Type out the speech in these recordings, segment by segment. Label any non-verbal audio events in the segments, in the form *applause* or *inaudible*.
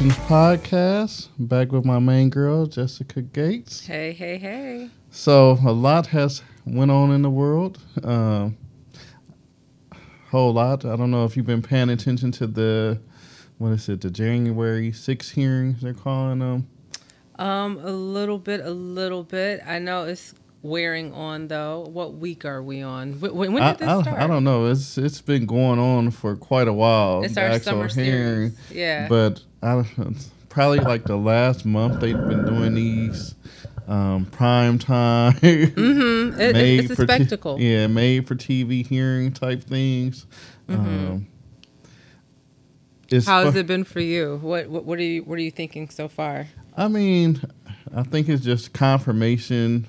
to the Black Allegiance podcast. Back with my main girl, Jessica Gates. Hey, hey, hey. So a lot has went on in the world. Um, whole lot. I don't know if you've been paying attention to the what is it, the January 6 hearings they're calling them. Um, a little bit, a little bit. I know it's wearing on though. What week are we on? When, when did I, this I, start? I don't know. It's it's been going on for quite a while. It's our summer series. Yeah. But I don't, probably like the last month they've been doing these um, prime time. *laughs* mm-hmm. It, it's, a for t- spectacle. yeah, made for TV hearing type things. Mm-hmm. Um, How has fu- it been for you? What, what what are you what are you thinking so far? I mean, I think it's just confirmation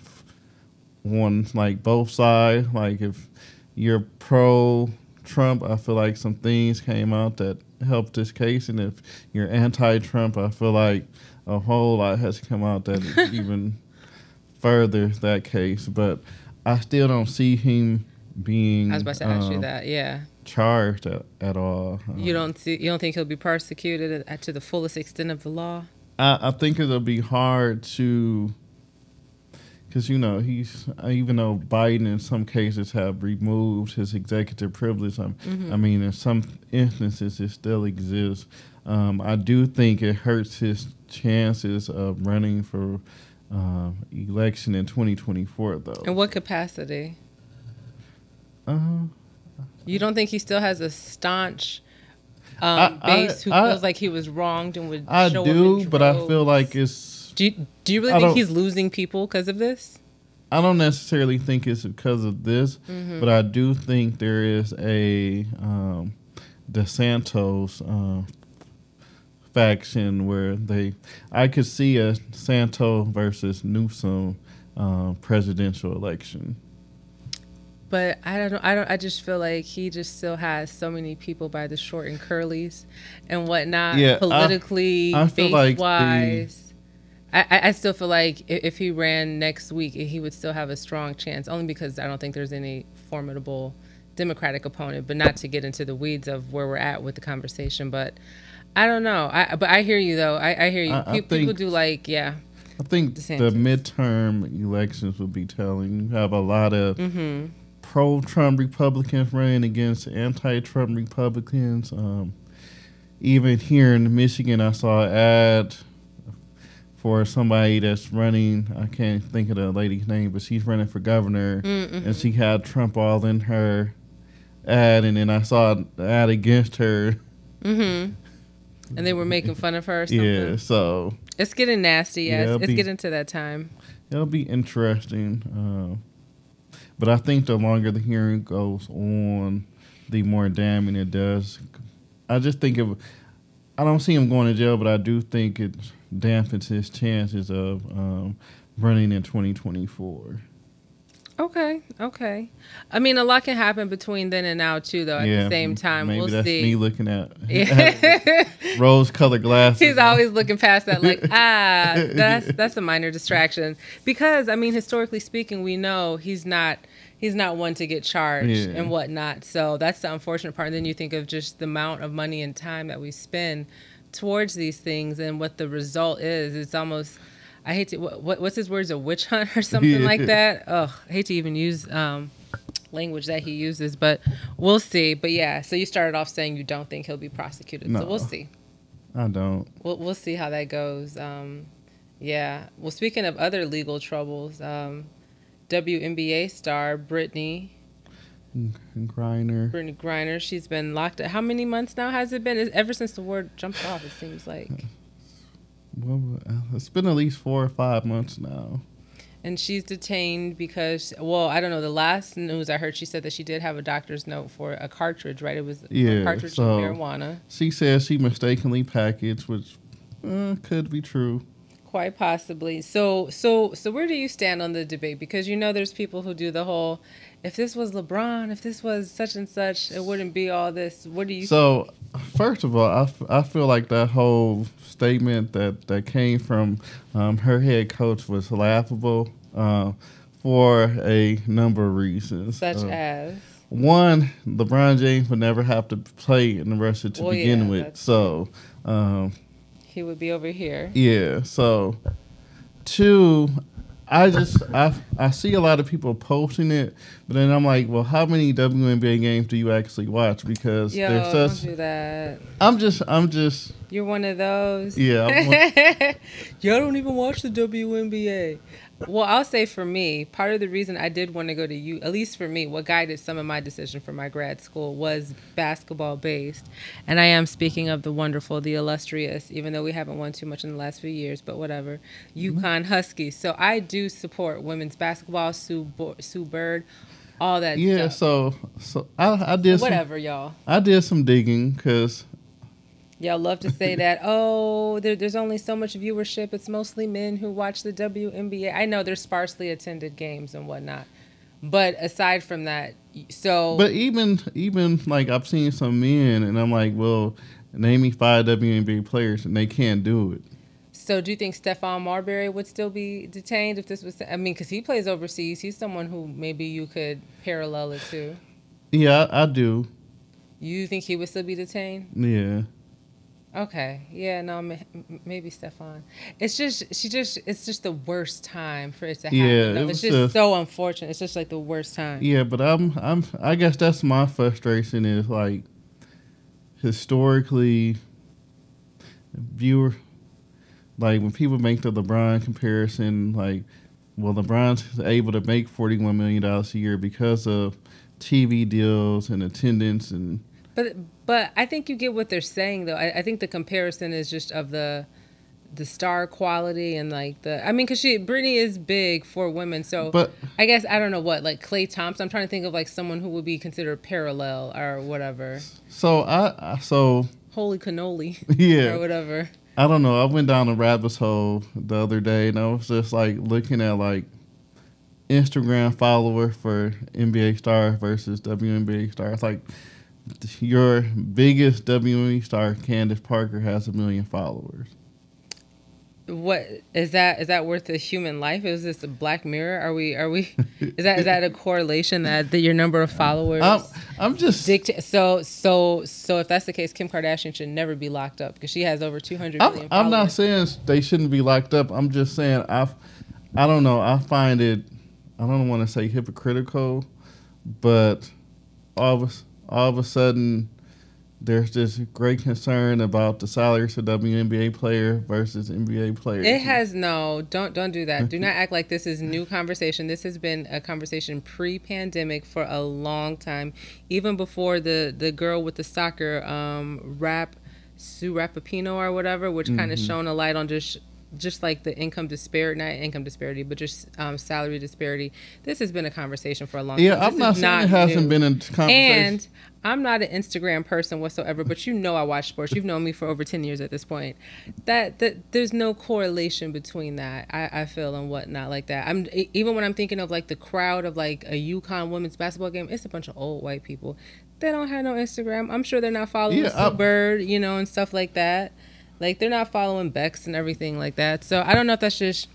on like both sides. Like if you're pro Trump, I feel like some things came out that helped this case, and if you're anti-Trump, I feel like a whole lot has come out that *laughs* even furthers that case. But I still don't see him being I was about to ask you um, that. Yeah. charged at, at all. You don't see you don't think he'll be persecuted to the fullest extent of the law? I, I think it'll be hard to, because you know he's even though Biden in some cases have removed his executive privilege. i I mean, in some instances it still exists. Um, I do think it hurts his chances of running for uh, election in 2024, though. In what capacity? Uh, You don't think he still has a staunch um, I- I- base who I- feels like he was wronged and would I show up do, but I feel like it's. Do you, do you really I think he's losing people because of this? I don't necessarily think it's because of this, Mm-hmm. but I do think there is a um, DeSantis uh, faction where they. I could see a Santo versus Newsom uh, presidential election. But I don't know. I don't. I just feel like he just still has so many people by the short and curlies and whatnot. Yeah, politically, I feel base like wise. I, I I still feel like if he ran next week, he would still have a strong chance. Only because I don't think there's any formidable Democratic opponent. But not to get into the weeds of where we're at with the conversation. But I don't know. I but I hear you though. I, I hear you. I- I people think- do like yeah. I think the midterm elections will be telling. You have a lot of Mm-hmm. pro-Trump Republicans running against anti-Trump Republicans. Um, even here in Michigan, I saw an ad for somebody that's running. I can't think of the lady's name, but she's running for governor, Mm-hmm. and she had Trump all in her ad, and then I saw an ad against her. Mm-hmm. And they were making fun of her or *laughs* something. Yeah, so It's getting nasty. Yeah, Yes, it'll it's be- getting to that time. it'll be interesting. Uh, but I think the longer the hearing goes on, the more damning it does. I just think of, I don't see him going to jail, but I do think it dampens his chances of um, running in 2024. Okay, okay. I mean, a lot can happen between then and now too, though. At the same time, maybe we'll that's see. me looking at Yeah. *laughs* *laughs* rose-colored glasses. He's always looking past that, like *laughs* ah, that's that's a minor distraction. Because I mean, historically speaking, we know he's not he's not one to get charged Yeah. and whatnot. So that's the unfortunate part. And then you think of just the amount of money and time that we spend towards these things and what the result is. It's almost I hate to what, what what's his words a witch hunt or *laughs* something like that. Oh, I hate to even use um, language that he uses, but we'll see. But yeah, so you started off saying you don't think he'll be prosecuted, so we'll see I don't. we'll we'll see how that goes. Um, yeah. Well, speaking of other legal troubles, um, WNBA star Brittney Griner. Brittney Griner, she's been locked up. How many months now has it been? It's ever since the word jumped off, it seems like. Well, uh, it's been at least four or five months now. And she's detained because, well, I don't know. The last news I heard, she said that she did have a doctor's note for a cartridge, right? It was Yeah, a cartridge so- of marijuana. She says she mistakenly packaged, which uh, could be true. Quite possibly. So, so, so, where do you stand on the debate? Because you know, there's people who do the whole, if this was LeBron, if this was such and such, it wouldn't be all this. What do you? So, first of all, I, f- I feel like that whole statement that, that came from um, her head coach was laughable uh, for a number of reasons. such Uh, as. one, LeBron James would never have to play in the Russia to Well, begin yeah, with. So, Um, he would be over here. Yeah. So, two, I just I I see a lot of people posting it, but then I'm like, well, how many WNBA games do you actually watch? Because Yo, there's don't such. do that. I'm just I'm just You're one of those. yeah. I'm, *laughs* *laughs* Y'all don't even watch the WNBA. Well, I'll say for me, part of the reason I did want to go to U, at least for me, what guided some of my decision for my grad school was basketball based. And I am speaking of the wonderful, the illustrious, even though we haven't won too much in the last few years, but whatever, mm-hmm. UConn Huskies. So I do support women's basketball, Sue, Bo- Sue Bird, all that yeah. stuff. So so I I did some, Whatever, y'all. I did some digging because Y'all love to say that, *laughs* oh, there, there's only so much viewership. It's mostly men who watch the WNBA. I know there's sparsely attended games and whatnot. But aside from that, so. but even even like I've seen some men and I'm like, well, name me five WNBA players and they can't do it. So do you think Stephon Marbury would still be detained if this was? I mean, because he plays overseas, he's someone who maybe you could parallel it to. Yeah, I, I do. You think he would still be detained? Yeah. Okay, yeah, no, m- maybe Stephon. It's just she just it's just the worst time for it to happen. Yeah, it it's just a- so unfortunate. It's just like the worst time. Yeah, but I'm I'm I guess that's my frustration is like historically viewer like when people make the LeBron comparison like well LeBron's able to make 41 million dollars a year because of TV deals and attendance and But but I think you get what they're saying though. I, I think the comparison is just of the the star quality and like the I mean because she Brittney is big for women so but I guess I don't know what like Klay Thompson I'm trying to think of like someone who would be considered parallel or whatever so I I- so holy cannoli *laughs* yeah or whatever I don't know. I went down a rabbit hole the other day, and I was just like looking at like Instagram follower for NBA star versus WNBA star. It's like your biggest WNBA star, Candace Parker, has a million followers. what is that is that worth a human life is this a black mirror are we are we is that is that a correlation that, that your number of followers I'm, I'm just. So so so if that's the case, Kim Kardashian should never be locked up because she has over two hundred I'm, million I'm not saying they shouldn't be locked up. I'm just saying I, I don't know. I find it. I don't want to say hypocritical, but all of a, all of a sudden, there's this great concern about the salaries of WNBA player versus NBA player. It has no. Don't don't do that. Do not act like this is new conversation. This has been a conversation pre-pandemic for a long time, even before the the girl with the soccer um, rap, Sue Rapapino or whatever, which kind of shone a light on just just like the income disparity, not income disparity, but just um, salary disparity. This has been a conversation for a long yeah, time. Yeah, I'm not saying it hasn't new. been a conversation. And I'm not an Instagram person whatsoever, but you know I watch sports. You've known me for over ten years at this point. That that there's no correlation between that. I, I feel and whatnot like that. I'm even when I'm thinking of like the crowd of like a UConn women's basketball game. It's a bunch of old white people. They don't have no Instagram. I'm sure they're not following Yeah, Bird, you know, and stuff like that. Like they're not following Bex and everything like that. So I don't know if that's just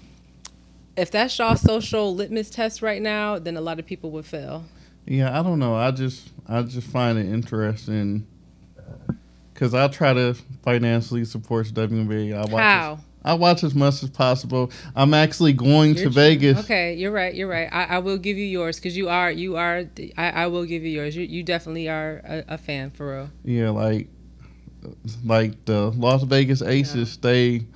if that's y'all social litmus test right now, then a lot of people would fail. Yeah, I don't know. I just I just find it interesting because I try to financially support WNBA. I watch How? As, I watch as much as possible. I'm actually going to You're- Vegas. Okay, you're right. You're right. I, I will give you yours because you are you are. I, I will give you yours. You, you definitely are a, a fan for real. Yeah, like like the Las Vegas Aces stay.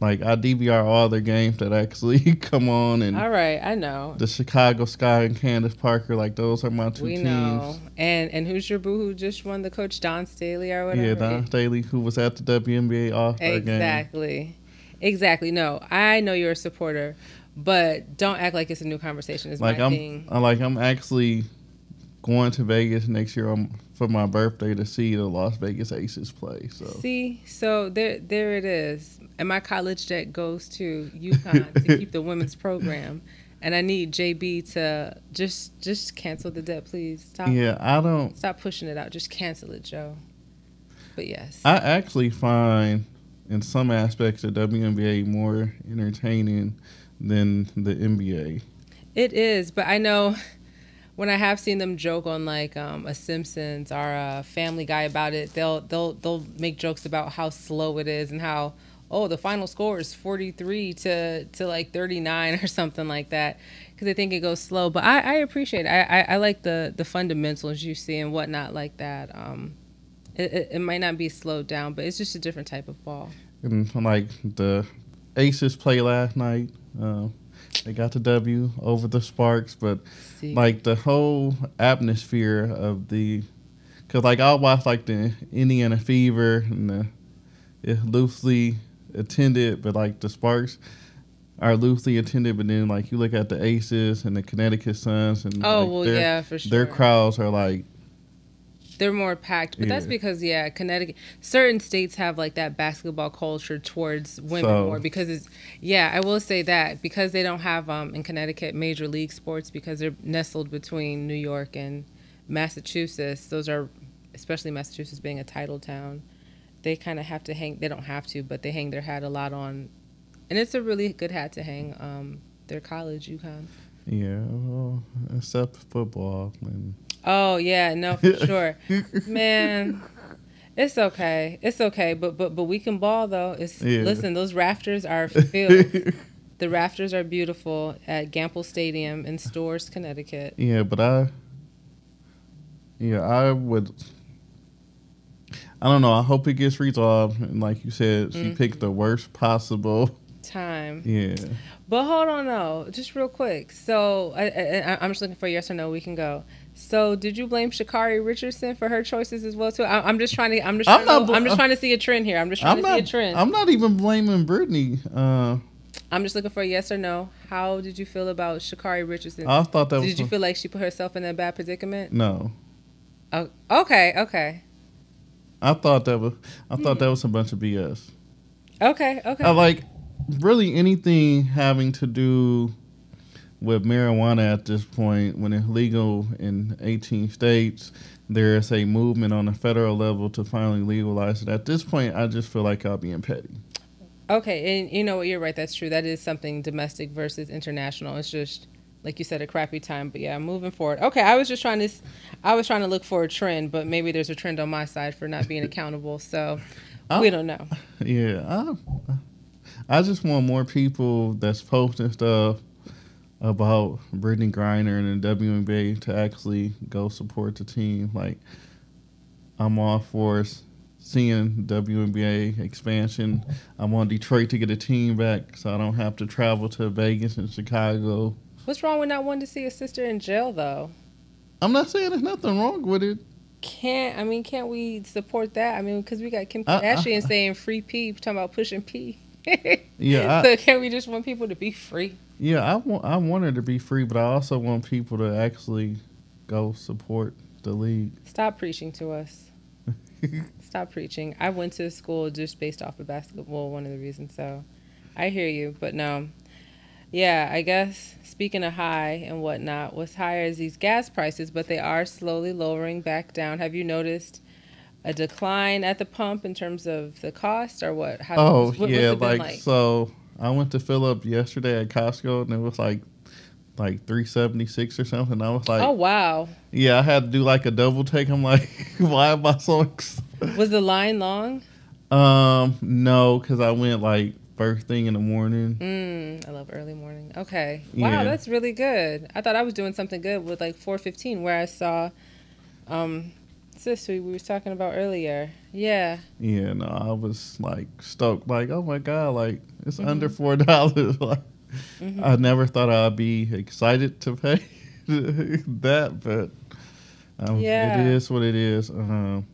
Like I DVR all their games that actually *laughs* come on, and All right, I know. the Chicago Sky and Candace Parker. Like those are my two We teams. know. And and who's your boo who just won the coach Dawn Staley or whatever? Yeah, Dawn Staley, who was at the WNBA All Star game. Exactly. Exactly. No, I know you're a supporter, but don't act like it's a new conversation. Is Like my I'm, thing. Like I'm actually going to Vegas next year for my birthday to see the Las Vegas Aces play. So See, so there, there it is. And my college debt goes to UConn to *laughs* keep the women's program. And I need JB to just, just cancel the debt, please. Stop, yeah, I don't. stop pushing it out. Just cancel it, Joe. But yes, I actually find in some aspects the WNBA more entertaining than the NBA. it is. But I know when I have seen them joke on like um, a Simpsons or a Family Guy about it, they'll they'll they'll make jokes about how slow it is and how oh the final score is 43 to to like 39 or something like that because they think it goes slow. But I, I appreciate it. I, I, I like the the fundamentals you see and whatnot like that. Um, it, it, it might not be slowed down, but it's just a different type of ball. And like the Aces play last night. Uh, they got the W over the Sparks, but See. like the whole atmosphere of the, cause like I'll watch like the Indiana Fever and the it's loosely attended, but like the Sparks are loosely attended. But then like you look at the Aces and the Connecticut Suns and Oh like, well, their, yeah, for sure. their crowds are like They're more packed, but that's because yeah, Connecticut. Certain states have like that basketball culture towards women So- more because it's yeah. I will say that because they don't have um in Connecticut major league sports because they're nestled between New York and Massachusetts. Those are especially Massachusetts being a title town. They kind of have to hang. They don't have to, but they hang their hat a lot on, and it's a really good hat to hang. Um, their college, UConn. yeah, well, except football and Oh yeah, no for *laughs* sure, man. It's okay. It's okay. But but but we can ball though. It's Yeah. listen. Those rafters are *laughs* filled. the rafters are beautiful at Gampel Stadium in Storrs, Connecticut. Yeah, but I, yeah, I would. I don't know. I hope it gets resolved. And like you said, she Mm-hmm. picked the worst possible. Time. Yeah. But hold on, though, just real quick. So I, I, I'm just looking for yes or no. We can go. So did you blame Sha'Carri Richardson for her choices as well too? I, I'm just trying to. I'm just. I'm Trying not to, I'm just trying to see a trend here. I'm just trying I'm to see a trend. I'm not even blaming Brittney. Uh, I'm just looking for a yes or no. How did you feel about Sha'Carri Richardson? I thought that was Did you feel like she put herself in a bad predicament? no. Oh, okay, okay, I thought that was. I thought Hmm. that was a bunch of BS. okay, okay. I like really anything having to do with marijuana at this point when it's legal in 18 states there is a movement on the federal level to finally legalize it at this point i just feel like i'll be being petty Okay, and you know what? You're right. That's true. That is something domestic versus international. It's just like you said, a crappy time. But yeah, moving forward. Okay, I was just trying to, I was trying to look for a trend, but maybe there's a trend on my side for not being *laughs* accountable. So we don't know. *laughs* yeah i, I just want more people that's posting stuff about Brittney Griner and the WNBA to actually go support the team. Like, I'm all for seeing WNBA expansion. I want Detroit to get a team back so I don't have to travel to Vegas and Chicago. What's wrong with not wanting to see a sister in jail though? I'm not saying there's nothing wrong with it. Can't I mean? Can't we support that? I mean, because we got Kim I- Kardashian saying free P, talking about pushing P. Yeah, *laughs* I, so can we just want people to be free? Yeah, I want I want her to be free, but I also want people to actually go support the league. Stop preaching to us. *laughs* Stop preaching. I went to school just based off of basketball, one of the reasons. So I hear you, but no. Yeah, I guess speaking of high and whatnot, what's higher is these gas prices, but they are slowly lowering back down. Have you noticed a decline at the pump in terms of the cost or what? How, Oh what- yeah, been like, so I went to fill up yesterday at Costco and it was like like three seventy six or something. I was like, oh, wow. yeah, I had to do like a double take. I'm like, *laughs* why am I so? Ex-? Was the line long? Um, no, because I went like first thing in the morning. Mm, I love early morning. Okay. Wow, Yeah. that's really good. I thought I was doing something good with like 415 where I saw um sis we were talking about earlier. Yeah. Yeah, no, I was like stoked. Like, oh my god, like it's Mm-hmm. under four dollars. *laughs* like, I never thought I'd be excited to pay *laughs* that, but um, Yeah. it is what it is. Um,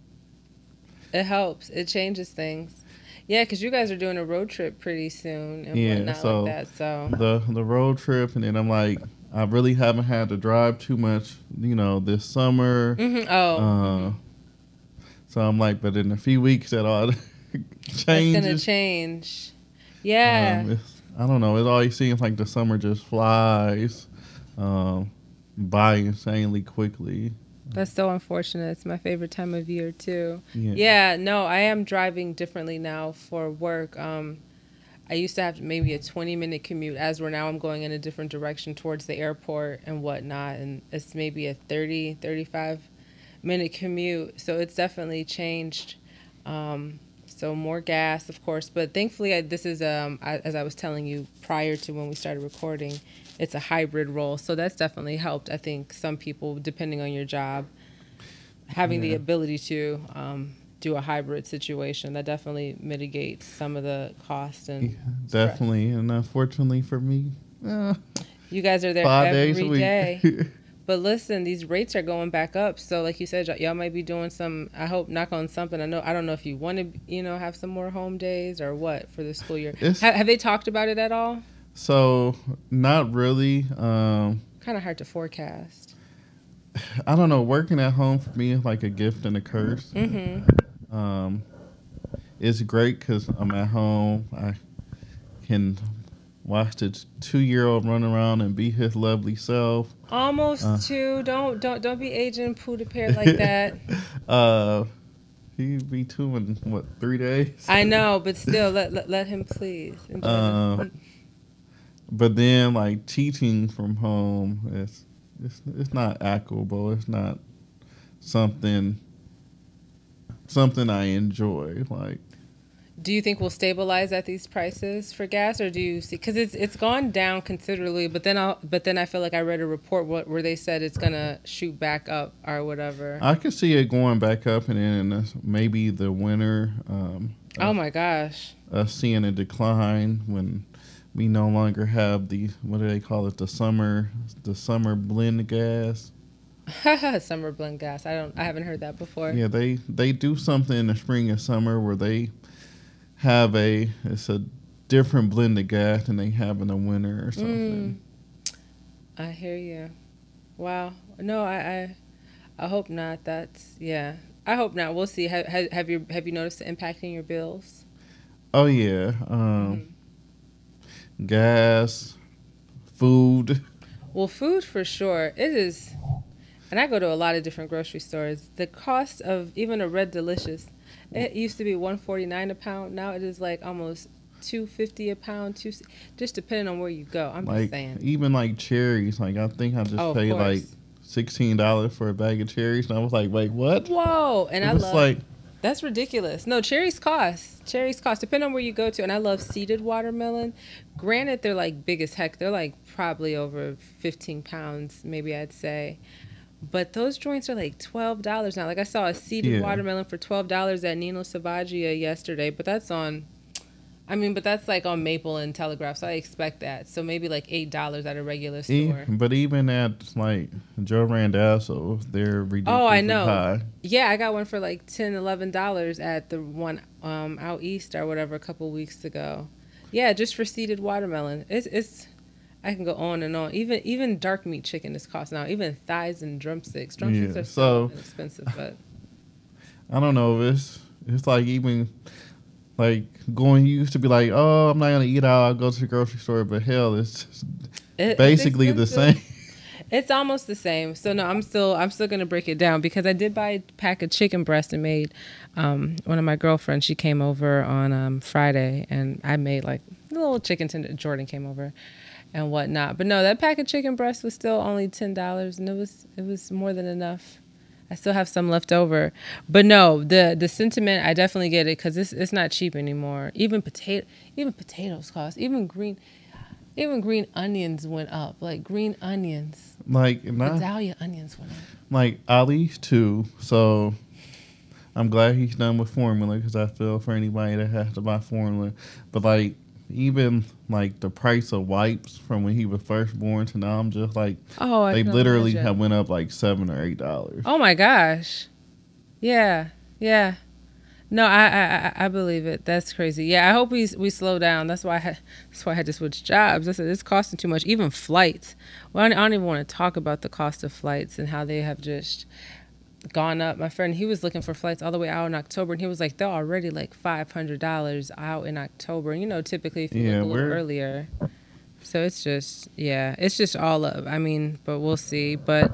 It helps. It changes things. Yeah, because you guys are doing a road trip pretty soon and Yeah, whatnot so- like that. So the the road trip, and then I'm like, I really haven't had to drive too much, you know, this summer. Mhm. oh, Uh, so I'm like, but in a few weeks that all *laughs* it's gonna change. Yeah. Um, I don't know. It always seems like the summer just flies um, by insanely quickly. That's so unfortunate. It's my favorite time of year too. Yeah. Yeah, no, I am driving differently now for work. Um, I used to have maybe a 20 minute commute, as we're now I'm going in a different direction towards the airport and whatnot. And it's maybe a 30, 35 minute commute. So it's definitely changed. Um, so more gas, of course. But thankfully, I, this is, um, I, as I was telling you prior to when we started recording, it's a hybrid role. So that's definitely helped, I think, some people, depending on your job, having the ability to. Um, do a hybrid situation that definitely mitigates some of the cost and Yeah, stress. definitely. And unfortunately for me, uh, *laughs* You guys are there five every days a week. day. *laughs* But listen, these rates are going back up. So, like you said, y- y'all might be doing some. I hope knock on something. I know. I don't know if you want to, you know, have some more home days or what for the school year. Ha- have they talked about it at all? so not really. Um, Kind of hard to forecast. I don't know. Working at home for me is like a gift and a curse. Mm-hmm. Um, it's great because I'm at home. I can watch the two year old run around and be his lovely self. Almost Uh. two. Don't don't don't be aging poo to pair like *laughs* that. uh, he'd be two in what three days? I know, but *laughs* still, let let, let him please. The- Um, but then like teaching from home, it's it's it's not equitable. It's not something something I enjoy. Like Do you think we'll stabilize at these prices for gas, or do you see? Because it's it's gone down considerably, but then I but then I feel like I read a report wh- where they said it's gonna shoot back up or whatever. I could see it going back up, and then in maybe the winter, um, oh my gosh! us seeing a decline when we no longer have the what do they call it the summer the summer blend gas. *laughs* Summer blend gas. I don't. I haven't heard that before. Yeah, they they do something in the spring and summer where they have a it's a different blend of gas than they have in the winter or something. I hear you. Wow. No, I, I, I hope not. That's yeah. I hope not. We'll see. Have, have, have you have you noticed the impact in your bills? Oh yeah, um, gas, food. Well, food for sure. It is, and I go to a lot of different grocery stores. The cost of even a Red Delicious, it used to be one forty nine a pound. Now it is like almost two fifty a pound. Two, just depending on where you go. I'm just saying. even like cherries. Like I think I just Oh, paid like sixteen dollars for a bag of cherries, and I was like, wait, what? Whoa! And I it's love like that's ridiculous. No, cherries cost. Cherries cost depending on where you go to. And I love seeded watermelon. Granted, they're like big as heck. They're like probably over fifteen pounds, maybe I'd say. But those joints are like twelve dollars now. Like I saw a seeded Yeah. watermelon for twelve dollars at Nino Salvaggio yesterday, but that's on. I mean, but that's like on Maple and Telegraph, so I expect that. So maybe like eight dollars at a regular e- store. but even at like Joe Randazzo, they're ridiculously Oh, I know. high. Yeah, I got one for like 10 11 dollars at the one um out east or whatever a couple weeks ago. Yeah, just for seeded watermelon. It's it's I can go on and on. Even even dark meat chicken is cost now. Even thighs and drumsticks. Drumsticks Yeah, are so expensive, but I don't know. It's it's like even like going. You used to be like, oh, I'm not gonna eat out. I'll go to the grocery store. But hell, it's just it- it's basically the same. It's almost the same. So no, I'm still I'm still gonna break it down because I did buy a pack of chicken breast and made um, one of my girlfriends. She came over on um, Friday and I made like a little chicken tender. Jordan came over and whatnot. But no, that pack of chicken breast was still only ten dollars and it was it was more than enough. I still have some left over, but no, the the sentiment I definitely get it because it's it's not cheap anymore. Even potato even potatoes cost even green. Even green onions went up. Like green onions. Like not Vidalia onions went up. like Ali's too. So I'm glad he's done with formula because I feel for anybody that has to buy formula. But like even like the price of wipes from when he was first born to now, I'm just like Oh, I they literally imagine. have went up like seven or eight dollars. Oh my gosh. Yeah, yeah. No, I, I I- I believe it. That's crazy. Yeah, I hope we we slow down. That's why I had, that's why I had to switch jobs. I said it's costing too much. Even flights. Well, I don't- I don't even want to talk about the cost of flights and how they have just gone up. My friend, he was looking for flights all the way out in October, and he was like, they're already like five hundred dollars out in October. And you know, typically if you Yeah, look a little earlier. So it's just yeah, it's just all up. I mean, but we'll see. But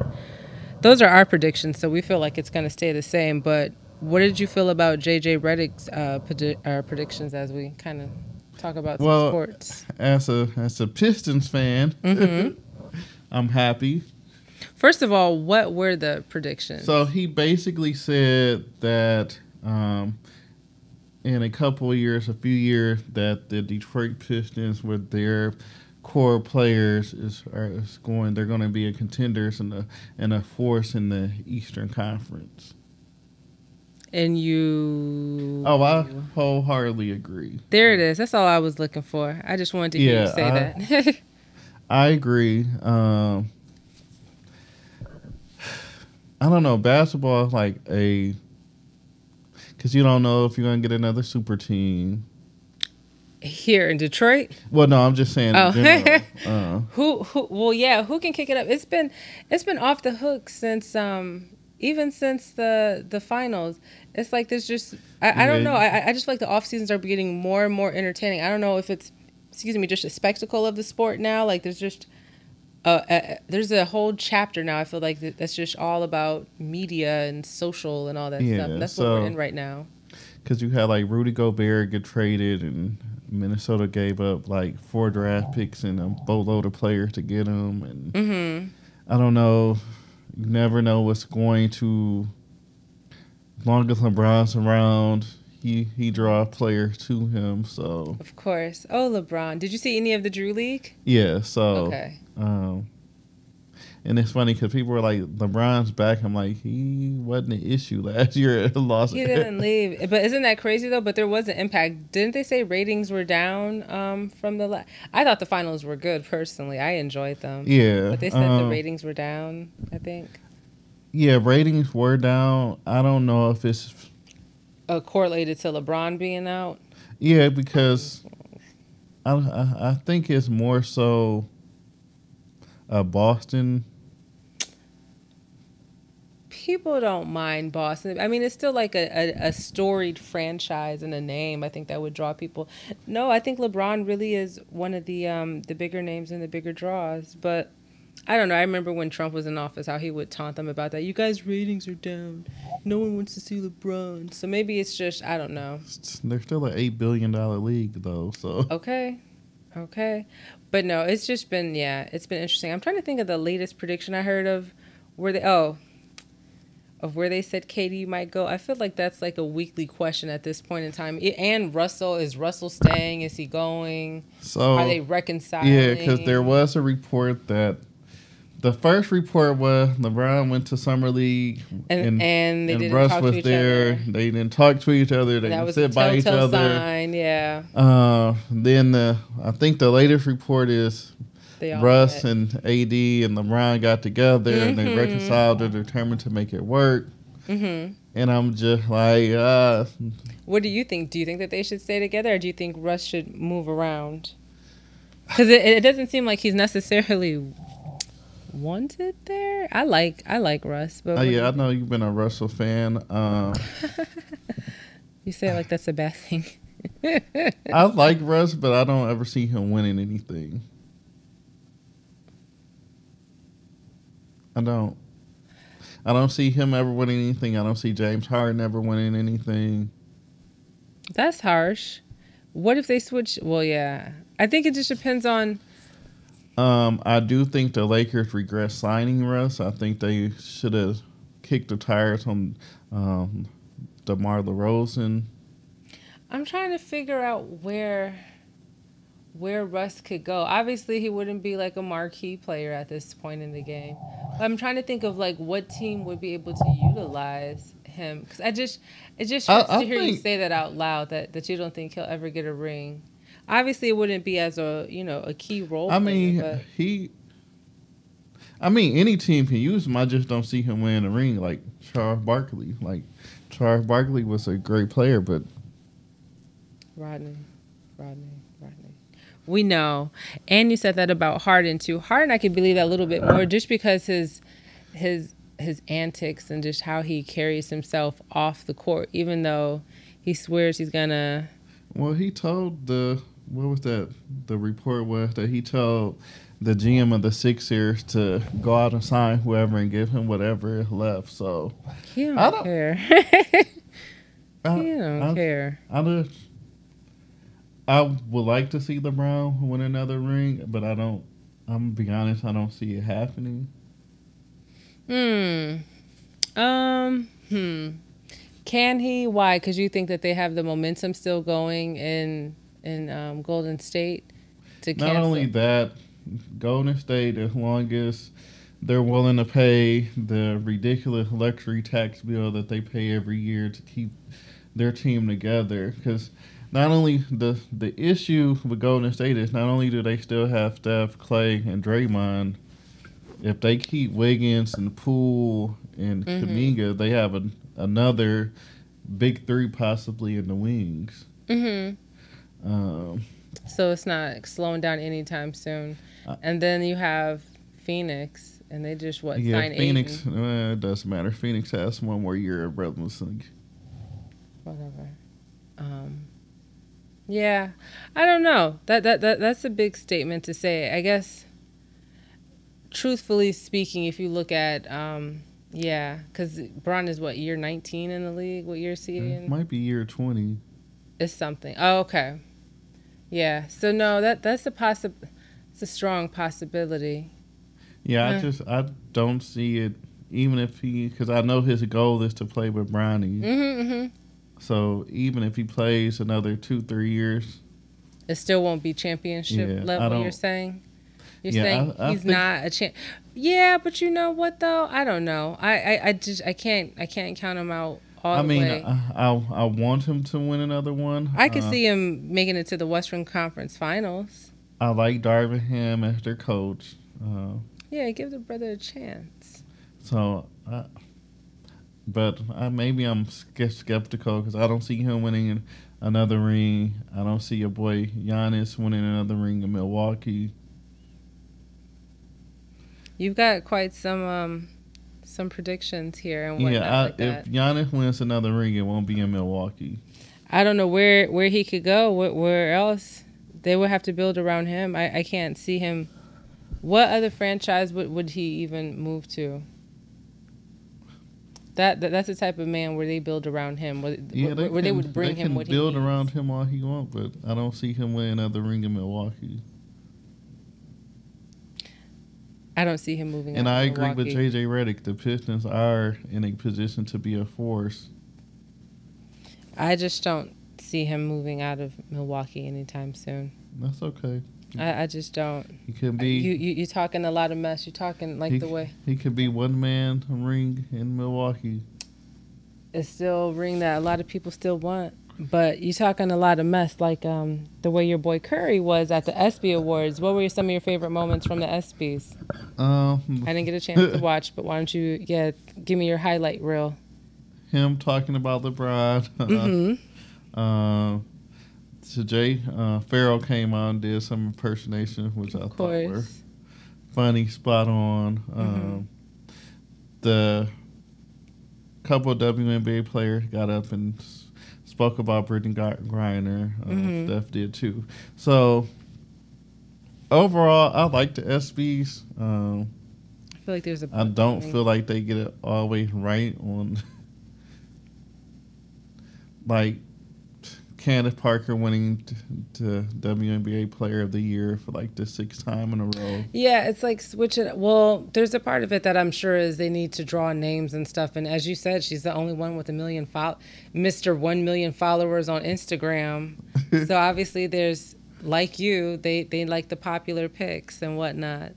those are our predictions, so we feel like it's going to stay the same. But what did you feel about JJ Redick's uh, predi- uh, predictions as we kind of talk about some Well, sports. As a as a Pistons fan, Mm-hmm. *laughs* I'm happy. First of all, what were the predictions? So he basically said that um, in a couple of years, a few years, that the Detroit Pistons with their core players is are is going. They're going to be a contenders and a and a force in the Eastern Conference. and you. Oh, I wholeheartedly agree. There it is. That's all I was looking for. I just wanted to hear Yeah, you say I- that. *laughs* I agree. Um, I don't know. Basketball is like a because you don't know if you're gonna get another super team. Here in Detroit, Well, no, I'm just saying. Oh. *laughs* Uh, who who? Well, yeah, who can kick it up? It's been it's been off the hook since um even since the the finals. It's like there's just I, I don't know. I I just feel like the off seasons are getting more and more entertaining. I don't know if it's excuse me just a spectacle of the sport now. Like there's just. Uh, uh, there's a whole chapter now. I feel like that's just all about media and social and all that Yeah, stuff. That's what we're in right now. because you had like Rudy Gobert get traded, and Minnesota gave up like four draft picks and a boatload of players to get him, and Mm-hmm. I don't know. You never know what's going to. As long as LeBron's around, he he draw players to him. So Of course. Oh, LeBron. Did you see any of the Drew League? yeah, so Okay. Um, and it's funny because people were like, LeBron's back. I'm like, he wasn't an issue *laughs* last year at the Los He didn't leave. But isn't that crazy though? But there was an impact. Didn't they say ratings were down um, from the? last? I thought the finals were good personally. I enjoyed them. Yeah, But they said the um, ratings were down. I think Yeah, ratings were down. I don't know if it's uh, correlated to LeBron being out. yeah because I I, I think it's more so uh, Boston. People don't mind Boston. I mean, it's still like a, a, a storied franchise and a name. I think that would draw people. No, I think LeBron really is one of the um, the bigger names and the bigger draws. But I don't know. I remember when Trump was in office, how he would taunt them about that. You guys' ratings are down. No one wants to see LeBron. So maybe it's just I don't know. They're still an eight billion dollar league though. So Okay. Okay. But no, it's just been yeah, it's been interesting. I'm trying to think of the latest prediction I heard of where they oh of where they said KD might go. I feel like that's like a weekly question at this point in time. I- And Russell is Russell staying? Is he going? so Are they reconciling? yeah, because there was a report that the first report was LeBron went to summer league and and, they and didn't Russ talk was to each there. other. They didn't talk to each other. They And didn't sit by each other. sign. Yeah, Uh, then the I think the latest report is Russ met. and AD and LeBron got together and they Mhm. reconciled. They're determined to make it work. Mhm. And I'm just like, uh, What do you think? Do you think that they should stay together, or do you think Russ should move around? Because it, it doesn't seem like he's necessarily wanted there. I like I like Russ, but oh yeah, I know you've been a Russell fan. Um, *laughs* you say like that's a bad thing. *laughs* I like Russ, but I don't ever see him winning anything. I don't. I don't see him ever winning anything. I don't see James Harden ever winning anything. That's harsh. What if they switch? Well, yeah. I think it just depends on. Um, I do think the Lakers regret signing Russ. I think they should have kicked the tires on um, DeMar DeRozan. I'm trying to figure out where where Russ could go. Obviously, he wouldn't be like a marquee player at this point in the game. But I'm trying to think of like what team would be able to utilize him because I just it just hurts I to hear you say that out loud that that you don't think he'll ever get a ring. Obviously, it wouldn't be as a you know a key role. I mean, player, he. I mean, any team can use him. I just don't see him winning a ring like Charles Barkley. Like Charles Barkley was a great player, but but Rodney, Rodney, Rodney. We know, and you said that about Harden too. Harden, I could believe that a little bit more, just because his his his antics and just how he carries himself off the court, even though he swears he's gonna. well, he told the what was that? The report was that he told the GM of the Sixers to go out and sign whoever and give him whatever is left. So He don't, I don't- care. *laughs* I, he don't I, care. I just, I would like to see LeBron win another ring, but I don't. I'm gonna be honest. I don't see it happening. Hmm. Um. Hmm. Can he? Why? Because you think that they have the momentum still going in in um, Golden State to Not cancel. only that, Golden State, as long as they're willing to pay the ridiculous luxury tax bill that they pay every year to keep their team together, because not only the the issue with Golden State is not only do they still have Steph, Klay, and Draymond. If they keep Wiggins and Poole and Mhm. Kuminga, they have an, another big three possibly in the wings. Mm-hmm. Um, So it's not slowing down anytime soon. Uh, and then you have Phoenix, and they just what yeah, Phoenix. Uh, it doesn't matter. Phoenix has one more year of relevancy. whatever. Um, yeah, I don't know. That, that that that's a big statement to say. I guess, truthfully speaking, if you look at, um, yeah, because Bron is what year nineteen in the league. What year is he It in? might be year twenty. It's something. Oh, okay. Yeah. So no, that that's a possi- It's a strong possibility. Yeah, I just I don't see it. Even if he, because I know his goal is to play with Bronny. Mm-hmm, mm-hmm. So even if he plays another two, three years, It still won't be championship Yeah, level. You're saying. You're Yeah, saying I- I he's think- not a champ. Yeah, but you know what though? I don't know. I, I, I just I can't I can't count him out all I the mean, way. I, I I want him to win another one. I could Uh, see him making it to the Western Conference Finals. I like Darvin Ham as their coach. Uh, Yeah, give the brother a chance. so, I, but I, maybe I'm skeptical because I don't see him winning another ring. I don't see your boy Giannis winning another ring in Milwaukee. You've got quite some um some predictions here and whatnot yeah, I, like if Giannis wins another ring, it won't be in Milwaukee. I don't know where where he could go. Where, where else? They would have to build around him. I, I can't see him. What other franchise would, would he even move to? That, that that's the type of man where they build around him. Where, Yeah, where, where they would bring they him can what build around him all he wants, but I don't see him winning another ring in Milwaukee. I don't see him moving. And I agree with JJ Redick. The Pistons are in a position to be a force. I just don't see him moving out of Milwaukee anytime soon. That's okay. I, I just don't. He can be You you you talking a lot of mess. You're talking like he, the way he could be one man ring in Milwaukee. it's still a ring that a lot of people still want. But you talking a lot of mess, like um, the way your boy Curry was at the ESPY Awards. What were some of your favorite moments from the ESPYS? Um, I didn't get a chance to *laughs* watch, but why don't you, yeah, give me your highlight reel. him talking about LeBron. *laughs* Mm-hmm. Um, so Jay uh, Farrell came on did some impersonation, which I Of thought were funny, spot on. Um, The couple WNBA players got up and spoke about Brittney Gr- Griner. Uh, Mhm. Steph did too. So overall, I like the ESPYs. Um, I feel like there's a. I don't feel like they get it always right on *laughs* like Candace Parker winning t- to WNBA Player of the Year for like the sixth time in a row. Yeah, it's like switching. Well, there's a part of it that I'm sure is they need to draw names and stuff. And as you said, she's the only one with a million fol- Mr. One Million followers on Instagram. *laughs* so obviously, there's like you, they they like the popular picks and whatnot.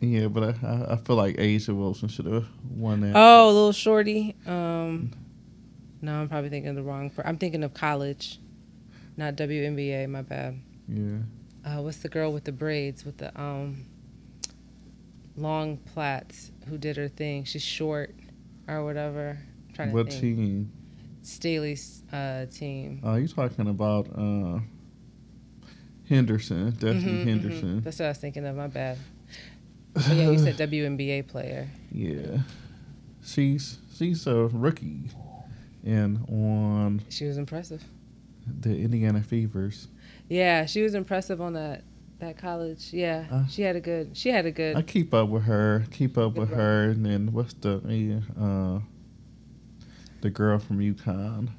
Yeah, but I, I- feel like A'ja Wilson should have won that. Oh, little shorty. Um, no, I'm probably thinking of the wrong. Per- I'm thinking of college, not WNBA. My bad. Yeah. Uh, what's the girl with the braids with the um long plaits who did her thing? She's short or whatever. I'm trying to What think. team? Staley's uh, team. Oh, you talking about uh, Henderson? Mhm, mhm. Henderson. That's what I was thinking of. My bad. But yeah, you said WNBA player. Yeah. She's she's a rookie, and on She was impressive. The Indiana Fevers. Yeah, she was impressive on that that college. Yeah, Uh, she had a good. She had a good. I keep up with her. Keep up with run. her, and then what's the uh, the girl from UConn?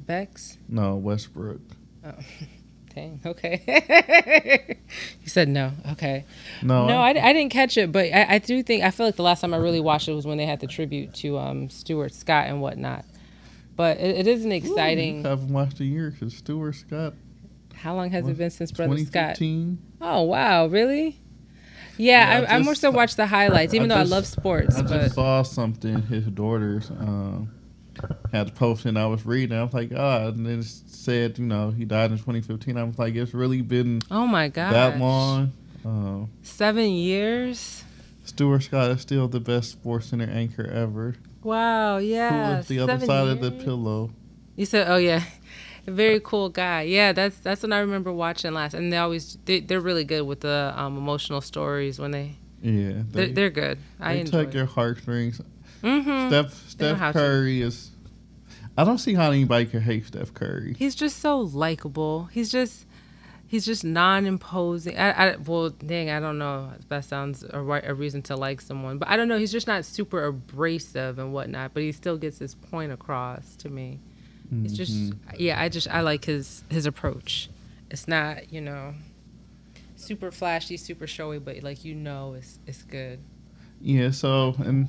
Bex. No, Westbrook. Oh. *laughs* Dang. Okay. *laughs* you said no. Okay. No, No, I, I didn't catch it, but I, I do think I feel like the last time I really watched it was when they had the tribute to um, Stuart Scott and whatnot. But it, it is an exciting. I haven't watched a year because Stuart Scott. How long has it been since Brother Scott? Oh wow, really? Yeah, Yeah, I, I more so watch the highlights, even I though just- I love sports. I but just saw something his daughters um, had posted. and I was reading. I was like, ah, and then it said, you know, he died in 2015. I was like, it's really been oh my god, that long. Uh, seven years. Stuart Scott is still the best SportsCenter anchor ever. Wow, yeah. Who is the other side of the pillow? You said, oh yeah, a *laughs* very cool guy. Yeah, that's that's what I remember watching last. And they always they, they're really good with the um, emotional stories when they Yeah, they're, they, they're good. I they tug your heartstrings. mm-hmm. Steph They know how Steph to. Curry is. I don't see how anybody could hate Steph Curry. He's just so likable. He's just he's just non-imposing. I, I well, dang, I don't know if that sounds a, right, a reason to like someone, but I don't know. He's just not super abrasive and whatnot, but he still gets his point across to me. It's just Mhm. yeah, I just I like his his approach. It's not you know super flashy, super showy, but like you know, it's it's good. Yeah, so and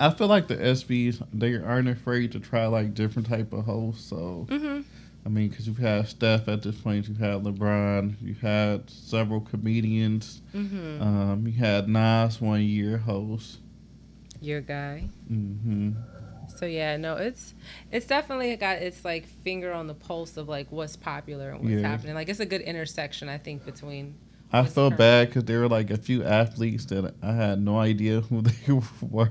I feel like the ESPYs they aren't afraid to try like different type of hosts. So Mm-hmm. I mean, because you've had Steph at this point, you've had LeBron, you had several comedians, Mm-hmm. um, you had Nas one year host. Your guy. Mm-hmm. So yeah, no, it's it's definitely got its like finger on the pulse of like what's popular and what's Yeah. happening. Like it's a good intersection, I think, between. I felt current? bad because there were like a few athletes that I had no idea who *laughs* they were.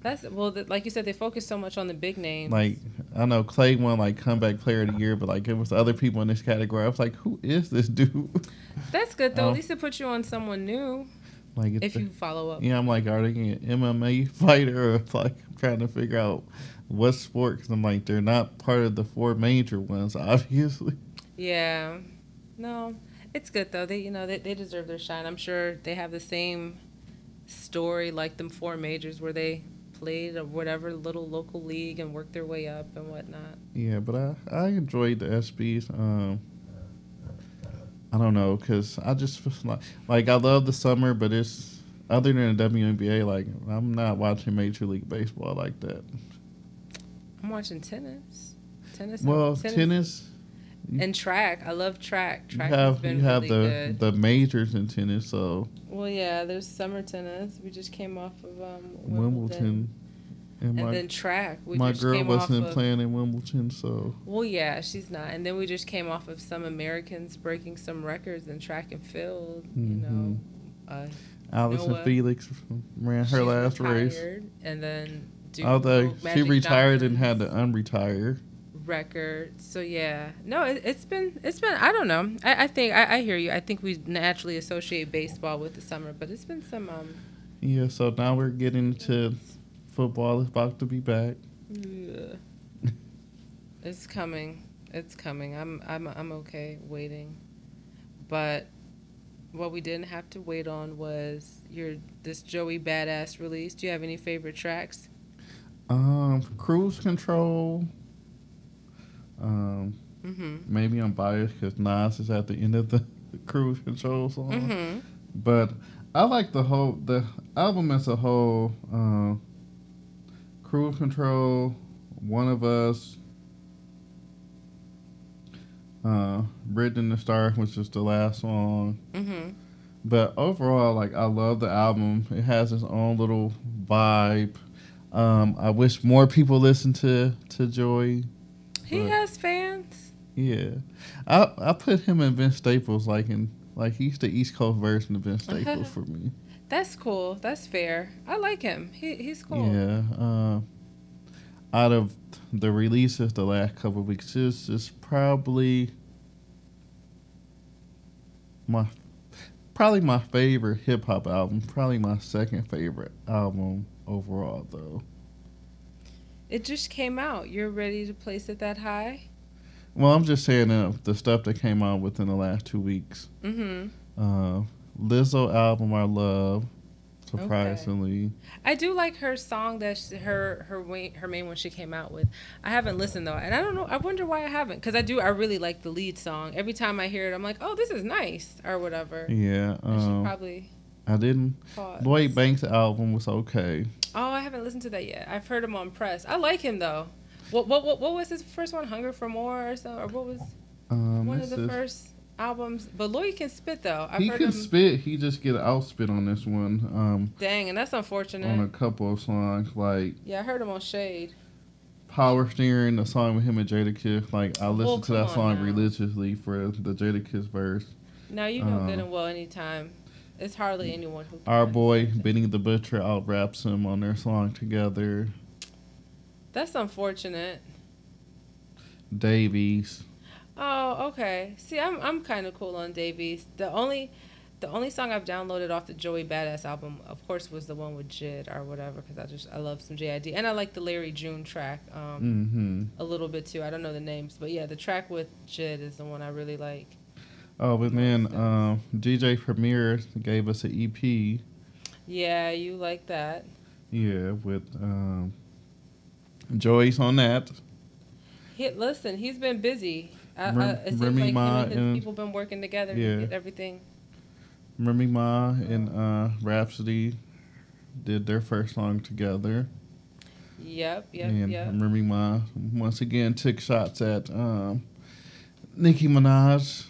That's well, the, like you said, they focus so much on the big names. Like I know Klay won like comeback player of the year, but like it was other people in this category. I was like, who is this *laughs* dude? that's good though. Oh. At um, least it puts you on someone new like if you follow up. Yeah, I'm like, are they an MMA *laughs* fighter or like trying to figure out what sport? Because I'm like, they're not part of the four major ones, *laughs* obviously. Yeah. No, it's good though. They you know they they deserve their shine. I'm sure they have the same story like them four majors where they played or whatever little local league and worked their way up and whatnot. Yeah, but I I enjoyed the ESPYs. Um, I don't know, cause I just like like I love the summer, but it's other than the WNBA. Like I'm not watching Major League Baseball like that. I'm watching tennis. Tennis. Well, tennis. And track. I love track. You Track has have been you have really the good. the majors in tennis, so Well, yeah, there's summer tennis. We just came off of um, Wimbledon. Wimbledon. And And my then track. We my just girl came wasn't of, playing in Wimbledon, so Well, yeah, she's not. And then we just came off of some Americans breaking some records in track and field. You know, uh, Allyson Noah. Felix ran her last race. retired, And then Duke Although she retired and had to unretire. Record. So yeah, no, it, it's been it's been. I don't know. I, I think I, I hear you. I think we naturally associate baseball with the summer, but it's been some um. Yeah, so now we're getting to football is about to be back. Yeah. It's coming. It's coming. I'm I'm I'm okay waiting. But what we didn't have to wait on was your this Joey Bada$$ release. Do you have any favorite tracks? Um, cruise control. Um, Mm-hmm. maybe I'm biased because Nas is at the end of the, *laughs* the cruise control song, Mm-hmm. but I like the whole the album as a whole. Um, cruise control, one of us. Uh, Written in the Star, which is the last song. Mm-hmm. But overall, like I love the album. It has its own little vibe. Um, I wish more people listen to to Joey. He But- has fans. Yeah, I I put him and Vince Staples like in like he's the East Coast version of Vince Staples *laughs* for me. That's cool. That's fair. I like him. He he's cool. Yeah. Uh, out of the releases the last couple of weeks, this is probably my probably my favorite hip hop album. Probably my second favorite album overall, though. It just came out. You're ready to place it that high? Well, I'm just saying uh, the stuff that came out within the last two weeks. Mm-hmm. Uh, Lizzo album I love. Surprisingly, I do like her song that she, her her her main one she came out with. I haven't listened though, and I don't know. I wonder why I haven't because I do. I really like the lead song. Every time I hear it, I'm like, oh, this is nice or whatever. yeah. Um, probably. I didn't. Pause. Lloyd Banks' album was okay. Oh, I haven't listened to that yet. I've heard him on press. I like him though. What what what, what was his first one? Hunger for More or so? Or what was Um, one of the is- first albums? But Lloyd can spit though. I've he heard can him. spit. He just get outspit on this one. Um, Dang, and that's unfortunate. on a couple of songs like yeah, I heard him on Shade. Power Steering, the song with him and Jadakiss. Like I listened Well, to that song now. religiously for the Jadakiss verse. Now you know good Uh, and well anytime. It's hardly anyone who. Our boy Benny the Butcher out raps him on their song together. That's unfortunate. Davies. Oh, okay. See, I'm I'm kind of cool on Davies. The only the only song I've downloaded off the Joey Bada$$ album, of course, was the one with Jid or whatever, because I just I love some JID, and I like the Larry June track um, Mm-hmm. a little bit too. I don't know the names, but yeah, the track with Jid is the one I really like. Oh, but then um, DJ Premier gave us an EP. Yeah, you like that. Yeah, with um, Joyce on that. He, listen, he's been busy. I, Rem- I, it seems Remy like him Ma and his and- people been working together Yeah. to get everything. Remy Ma and uh, Rapsody did their first song together. Yep, yep, and yep. Remy Ma once again took shots at um, Nicki Minaj.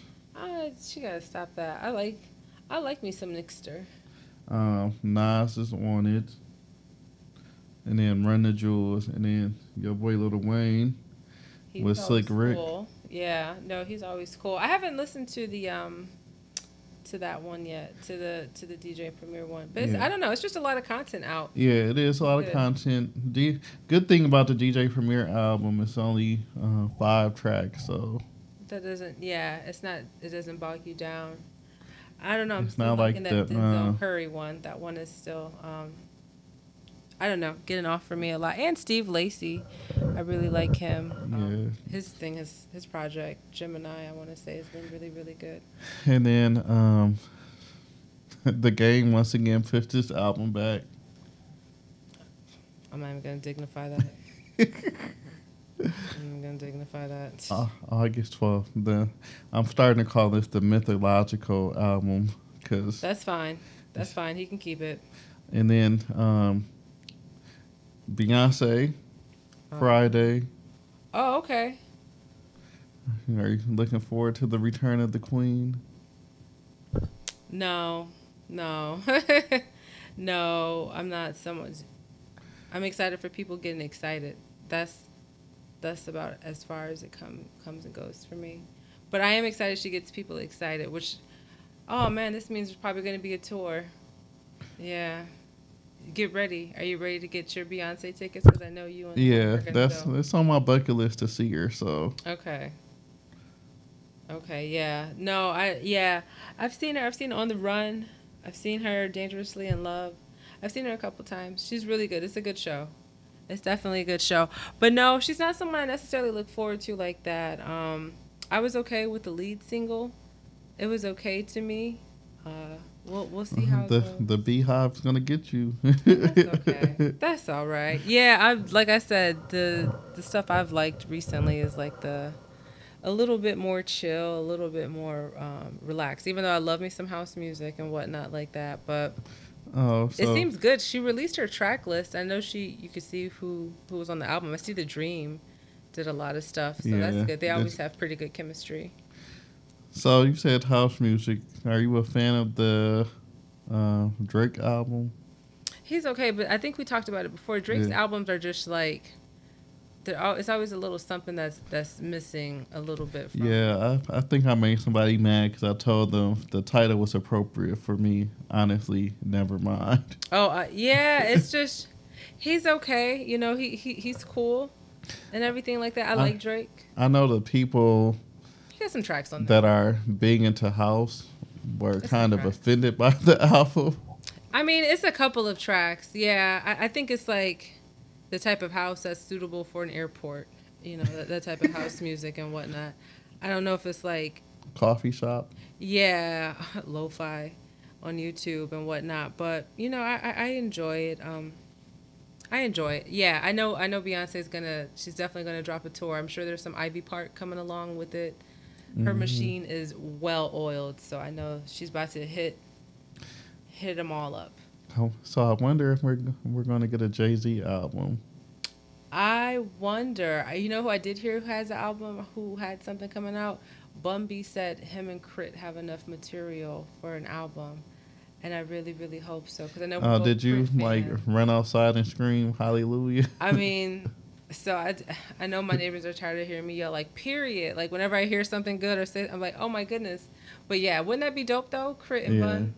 She gotta stop that. I like, I like me some Nixter. Um, Nas is on it. And then Run the Jewels. And then your boy Lil Wayne. He's With Slick Rick. Cool. Yeah, no, he's always cool. I haven't listened to the um, to that one yet, to the to the DJ Premier one. But it's, Yeah. I don't know. It's just a lot of content out. Yeah, it is a lot of content. D- good thing about the DJ Premier album, it's only uh, five tracks. So That doesn't. Yeah, it's not. It doesn't bog you down. I don't know. I'm It's still not like liking that the, Denzel uh, Curry one. That one is still. Um, I don't know, getting off for me a lot. And Steve Lacy, I really like him. Um, His thing, his his project Gemini, I want to say, has been really really good. And then um, *laughs* the game once again pushed this album back. I'm not even gonna dignify that. *laughs* I'm gonna dignify that. Uh, August 12th. Then I'm starting to call this the mythological album. Cause, That's fine. That's fine. He can keep it. and then um, Beyonce, Uh, Friday. Oh, okay. Are you looking forward to the return of the Queen? No, no, *laughs* no. I'm not someone's. I'm excited for people getting excited. That's that's about as far as it come comes and goes for me. But I am excited she gets people excited. Which, oh man, this means there's probably going to be a tour. Yeah. Get ready. Are you ready to get your Beyonce tickets? Because I know you and Yeah, gonna that's it's on my bucket list to see her. So Okay. Okay, yeah. No, I yeah. I've seen her. I've seen her on the run. I've seen her dangerously in love. I've seen her a couple times. She's really good. It's a good show. It's definitely a good show. But no, she's not someone I necessarily look forward to like that. Um I was okay with the lead single. It was okay to me. Uh we'll we'll see how *laughs* the goes. the beehive's gonna get you. *laughs* That's okay. *laughs* That's all right. Yeah, I like I said, the the stuff I've liked recently is like the a little bit more chill, a little bit more um, relaxed. Even though I love me some house music and whatnot like that, but oh, so it seems good. She released her track list. I know she. You could see who who was on the album. I see the Dream did a lot of stuff, so Yeah, that's good. They always have pretty good chemistry. so you said house music. Are you a fan of the uh, Drake album? He's okay, but I think we talked about it before. Drake's Yeah. albums are just like. They're it's always a little something that's that's missing a little bit from Yeah, I, I think I made somebody mad because I told them the title was appropriate for me. Honestly, never mind. *laughs* Oh uh, yeah, it's just he's okay. You know, he, he he's cool and everything like that. I I- like Drake. I know the people He has some tracks on there. that are big into house were It's kind of offended by *laughs* the album. I mean, it's a couple of tracks. Yeah, I, I think it's like the type of house that's suitable for an airport. You know, that, that type of house *laughs* music and whatnot. I don't know if it's like Coffee shop. yeah, *laughs* lo-fi. on YouTube and whatnot. But you know, I, I, I enjoy it. Um, I enjoy it. Yeah, I know. I know Beyonce's gonna. She's definitely gonna drop a tour. I'm sure there's some Ivy Park coming along with it. Her Mhm. machine is well oiled, so I know she's about to hit hit them all up. Oh, So I wonder if we're we're going to get a Jay Z album. I wonder. You know who I did hear who has an album? Who had something coming out? Bun B said him and Krit have enough material for an album, and I really, really hope so. Because I know. Uh, did you like run outside and scream hallelujah? I *laughs* mean, so I, I know my neighbors are tired of hearing me yell like period. Like whenever I hear something good or say, I'm like, oh my goodness. But yeah, wouldn't that be dope though? Krit and Yeah. Bun.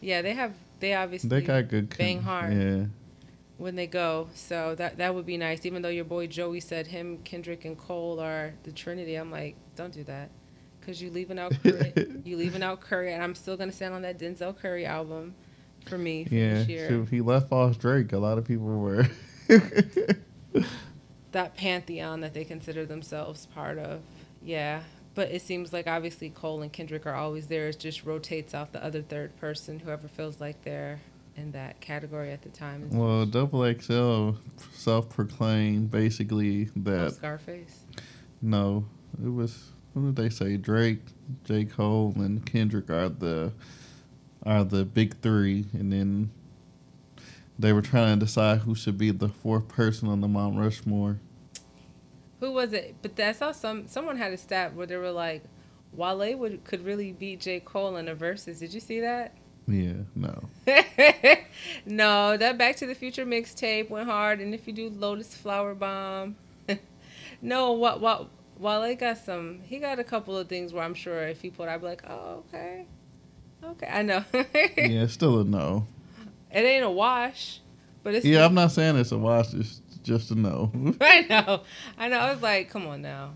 Yeah, they have. They obviously they got good. bang hard. Yeah. when they go. So that that would be nice. Even though your boy Joey said him, Kendrick, and Cole are the Trinity, I'm like, don't do that, because you leaving out Curry. *laughs* you leaving out Curry, and I'm still gonna stand on that Denzel Curry album for me for Yeah, this year. he left off Drake. A lot of people were. *laughs* That pantheon that they consider themselves part of. Yeah. But it seems like obviously Cole and Kendrick are always there. It just rotates off the other third person, whoever feels like they're in that category at the time. well, Double XL self-proclaimed basically that Oh, Scarface. no, it was who did they say? Drake, J. Cole, and Kendrick are the are the big three, and then they were trying to decide who should be the fourth person on the Mount Rushmore. Who was it? But I saw some someone had a stat where they were like, Wale would could really beat J Cole in a Verzuz. Did you see that? Yeah, no. *laughs* no, that Back to the Feature mixtape went hard, and if you do Lotus Flower Bomb, *laughs* no, what what Wale got some. He got a couple of things where I'm sure if he put, I'd be like, oh okay, okay, I know. Yeah, still a no. *laughs* It ain't a wash, but it's Yeah, I'm not saying it's a wash. It's just a no. *laughs* I know. I know. I was like, come on now.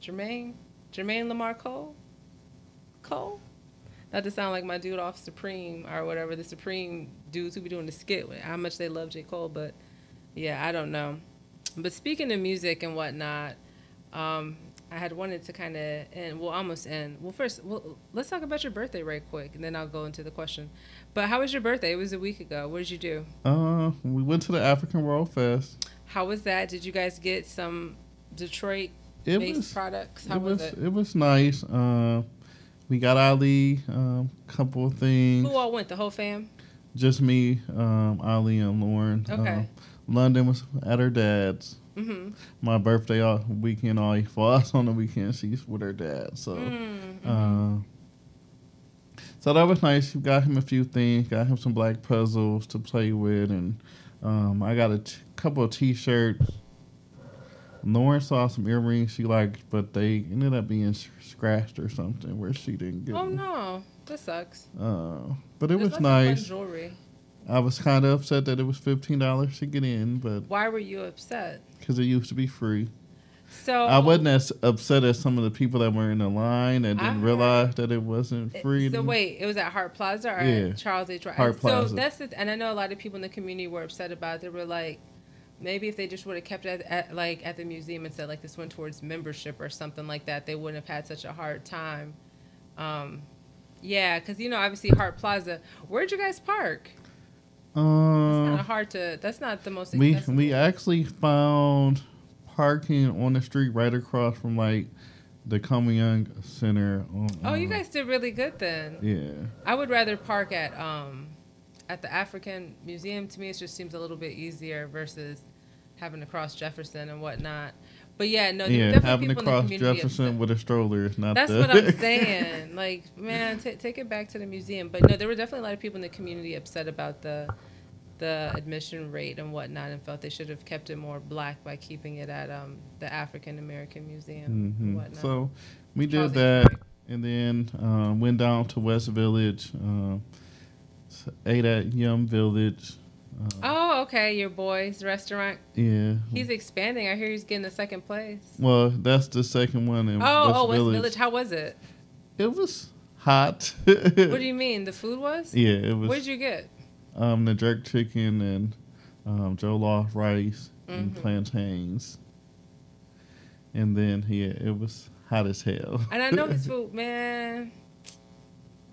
Jermaine? Jermaine Lamar Cole? Cole? Not to sound like my dude off Supreme or whatever, the Supreme dudes who be doing the skit with how much they love J. Cole, but yeah, I don't know. But speaking of music and whatnot, um, I had wanted to kind of end, well, almost end. Well, first, well, let's talk about your birthday right quick, and then I'll go into the question. But how was your birthday? It was a week ago. What did you do? Uh, we went to the African World Fest. How was that? Did you guys get some Detroit It based was products? How it was, was it? it was nice. Uh, we got Ali um, couple of things. Who all went? The whole fam? Just me, um, Ali, and Lauren. Okay. Um, London was at her dad's. Mm-hmm. My birthday all, weekend all for us on the weekend. She's with her dad, so. Mm-hmm. Uh, so that was nice. We got him a few things. Got him some black puzzles to play with, and um, I got a t- couple of T-shirts. Lauren saw some earrings she liked, but they ended up being scratched or something where she didn't get oh them. no, that sucks. Uh, but it There's was lots of fun nice. Jewelry. I was kind of upset that it was fifteen dollars to get in, but Why were you upset? because it used to be free. So I wasn't as upset as some of the people that were in the line and didn't heard- realize that it wasn't free. So wait, it was at Hart Plaza or Yeah. Charles H. Wright? Hart so that's the, and I know a lot of people in the community were upset about. it. They were like, maybe if they just would have kept it at, at like at the museum and said like this went towards membership or something like that, they wouldn't have had such a hard time. Um, yeah, because you know obviously Hart Plaza. Where'd you guys park? It's kind of hard to. That's not the most. we we actually found parking on the street right across from like the Young Center. On, Oh, you uh, guys did really good then. Yeah. I would rather park at um at the African Museum. To me, it just seems a little bit easier versus having to cross Jefferson and whatnot. But yeah, no, Yeah, definitely having to people in the cross Jefferson upset. with a stroller is not That's the what I'm *laughs* saying. Like, man, t- take it back to the museum. But no, there were definitely a lot of people in the community upset about the the admission rate and whatnot, and felt they should have kept it more black by keeping it at um the African American Museum and hmm whatnot. So we did Charles that, and then um, went down to West Village, s- ate at Yum Village. Uh, Oh, okay, your boy's restaurant. Yeah. He's expanding. I hear he's getting the second place. well, that's the second one in Oh, West oh, West Village. Village. How was it? It was hot. *laughs* What do you mean? The food was? Yeah, it was. Where'd you get? Um, the jerk chicken and um, jollof rice and Mhm. plantains. And then yeah, it was hot as hell. And I know his *laughs* food, man.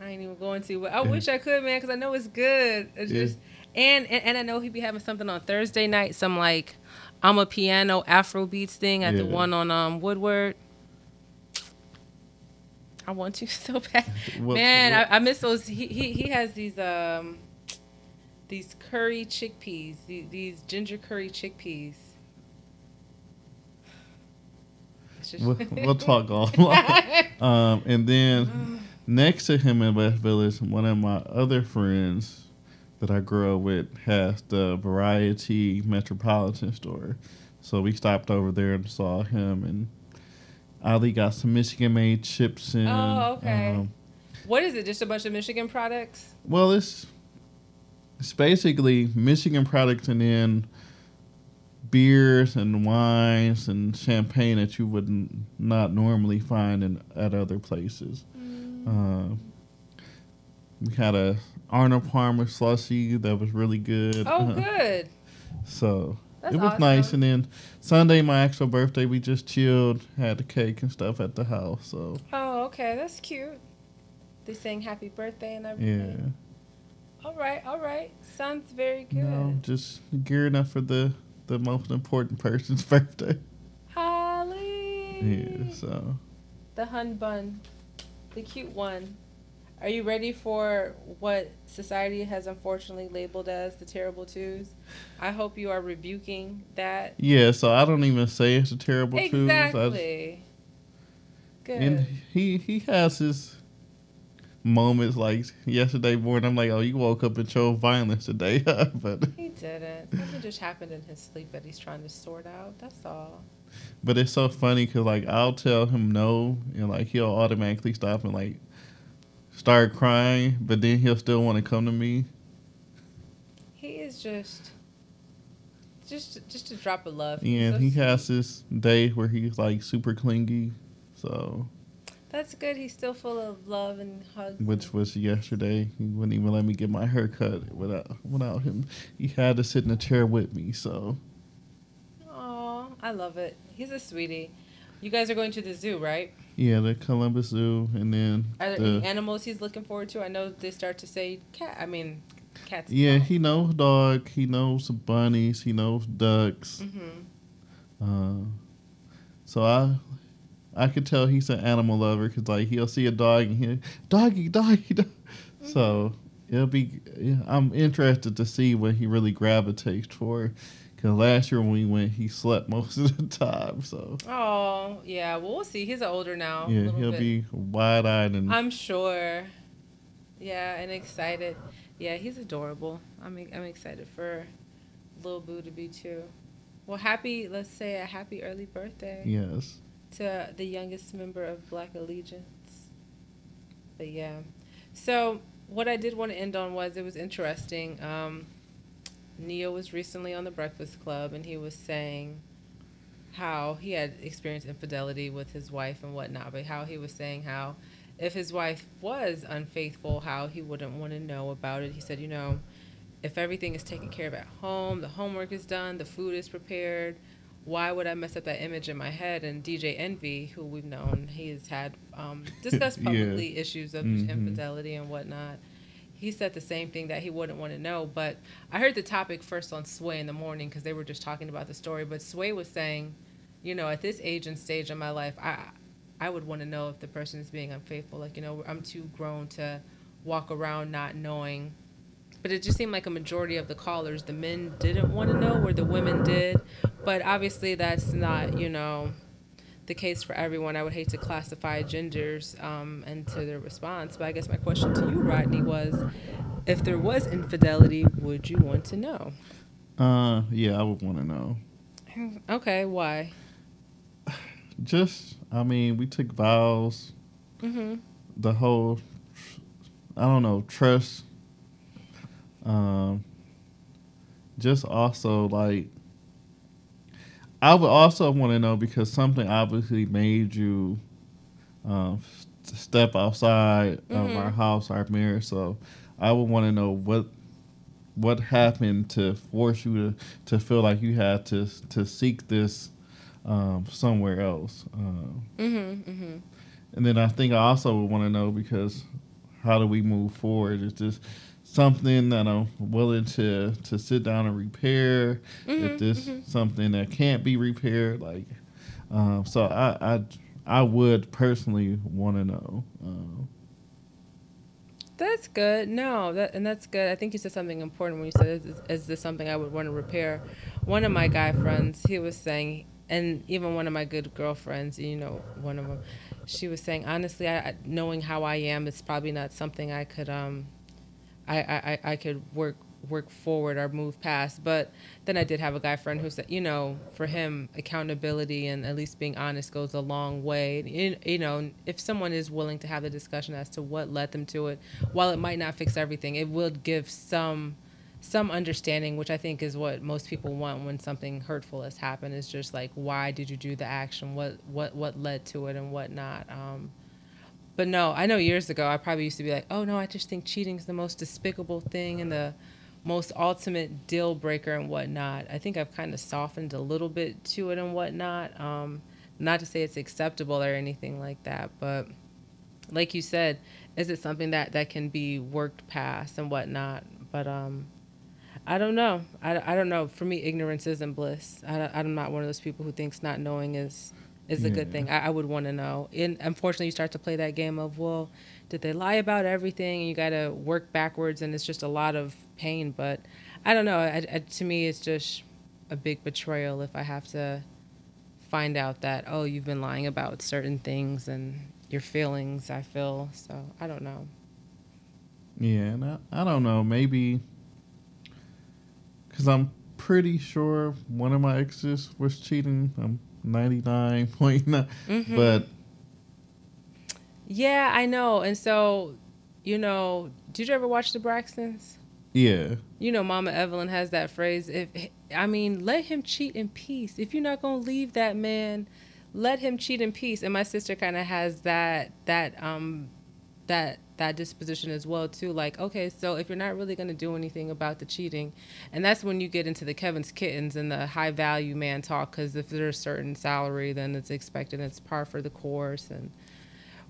I ain't even going to, but I wish I could, man, because I know it's good. It's Yeah. just and, and and I know he'd be having something on Thursday night, some like I'm a piano Afro beats thing at the one on um Woodward. I want to *laughs* so bad, man. I, I miss those. He, he he has these um these curry chickpeas, these, ginger curry chickpeas. We'll, *laughs* we'll talk all *laughs* um, and then next to him in West Village, one of my other friends that I grew up with has the Variety Metropolitan store. So we stopped over there and saw him, and Ali got some Michigan made chips and. Oh, okay. um, What is it? Just a bunch of Michigan products? well, it's it's basically Michigan products and then beers and wines and champagne that you would not normally find in at other places. Uh, we had a Arnold Palmer slushy that was really good. Oh, *laughs* good. So That's it was nice. And then Sunday, my actual birthday, we just chilled, had the cake and stuff at the house. So Oh, okay. That's cute. They sang happy birthday and everything. yeah, everything. All right, all right. Sounds very good. know, just gearing up for the the most important person's *laughs* birthday. Holly. Yeah, so The hun bun. The cute one. Are you ready for what society has unfortunately labeled as the terrible twos? I hope you are rebuking that. yeah, so I don't even say it's a terrible twos. I- Exactly. Good. and he he has his moments like yesterday morning. I'm like, oh, you woke up and chose violence today, *laughs* but he didn't. Something just happened in his sleep that he's trying to sort out. That's all. but it's so funny because like I'll tell him no, and like he'll automatically stop and like start crying, but then he'll still want to come to me. He is just, just, just a drop of love. Yeah, So he sweet. has this day where he's like super clingy. So, That's good. He's still full of love and hugs. which was yesterday. He wouldn't even let me get my hair cut without without him. He had to sit in a chair with me. So, Aw, I love it. He's a sweetie. You guys are going to the zoo, right? yeah, the Columbus Zoo, and then Are there the, any animals he's looking forward to? I know they start to say cat. I mean, cats. yeah, he knows dog. He knows bunnies. He knows ducks. hmm Uh, so I, I could tell he's an animal lover because like he'll see a dog and he'll doggy doggy. dog. Mm-hmm. So it'll be. I'm interested to see what he really gravitates for. Because last year when we went, he slept *laughs* most of the time. So Oh, yeah. Well, we'll see. He's older now. a yeah, little he'll bit. be wide eyed and I'm sure. Yeah, and excited. Yeah, he's adorable. I'm I'm excited for Lil Boo to be too. Well, happy. Let's say a happy early birthday yes. To the youngest member of Black Allegiance. But yeah, so what I did want to end on was it was interesting. Um, Ne-Yo was recently on the Breakfast Club, and he was saying how he had experienced infidelity with his wife and whatnot, but how he was saying how if his wife was unfaithful, how he wouldn't want to know about it. He said, you know, if everything is taken care of at home, the homework is done, the food is prepared, why would I mess up that image in my head? And DJ Envy, who we've known, he has had um, *laughs* discussed Yeah. publicly issues of Mhm. infidelity and whatnot. He said the same thing that he wouldn't want to know. But I heard the topic first on Sway in the morning because they were just talking about the story. But Sway was saying, you know, at this age and stage of my life, I I would want to know if the person is being unfaithful. Like, you know, I'm too grown to walk around not knowing. But it just seemed like a majority of the callers, the men didn't want to know, where the women did. But obviously, that's not, you know, the case for everyone. I would hate to classify genders um, and to their response. But I guess my question to you, Rodney, was if there was infidelity, would you want to know? Uh, yeah, I would want to know. Okay, why? Just, I mean, we took vows. Mm-hmm. the whole I don't know trust um just also like I would also want to know because something obviously made you um step outside of Mhm. our house our mirror. so I would want to know what what happened to force you to, to feel like you had to to seek this um, somewhere else um, Mm-hmm. Mm-hmm. and then I think I also would want to know because how do we move forward? Is this something that I'm willing to to sit down and repair? Mm-hmm, If this something that can't be repaired, like um, so, I I I would personally want to know. Um, That's good. No, that and that's good. I think you said something important when you said, "Is, is this something I would want to repair?" One of my guy friends, he was saying, and even one of my good girlfriends, you know, one of them, she was saying, honestly, I- knowing how I am, it's probably not something I could, um, I, I, I could work work forward or move past. But then I did have a guy friend who said, you know, for him, accountability and at least being honest goes a long way. You, you know, if someone is willing to have the discussion as to what led them to it, while it might not fix everything, it will give some some understanding, which I think is what most people want when something hurtful has happened. Is just like, why did you do the action? What what what led to it and what not? Um, but no, I know years ago I probably used to be like, oh no, I just think cheating is the most despicable thing and the most ultimate deal breaker and whatnot. I think I've kind of softened a little bit to it and whatnot. Um, not to say it's acceptable or anything like that, but like you said, is it something that that can be worked past and whatnot? But um, I don't know. I, I don't know. For me, ignorance isn't bliss. I, I'm not one of those people who thinks not knowing is is a good thing. I, I would want to know. And unfortunately, you start to play that game of well, did they lie about everything? And you got to work backwards, and it's just a lot of pain. But I don't know. I, I, to me, it's just a big betrayal if I have to find out that oh, you've been lying about certain things and your feelings. I feel so. I don't know. Yeah, and I, I don't know, maybe because I'm pretty sure one of my exes was cheating. I'm 99.9, Mm-hmm. but Yeah, I know. And so, you know, did you ever watch the Braxtons? yeah, You know, Mama Evelyn has that phrase. If I mean, let him cheat in peace. If you're not gonna leave that man, let him cheat in peace. And my sister kind of has that that um that that disposition as well too. Like, okay, so if you're not really gonna do anything about the cheating, and that's when you get into the Kevin's kittens and the high value man talk. Because if there's a certain salary, then it's expected. It's par for the course and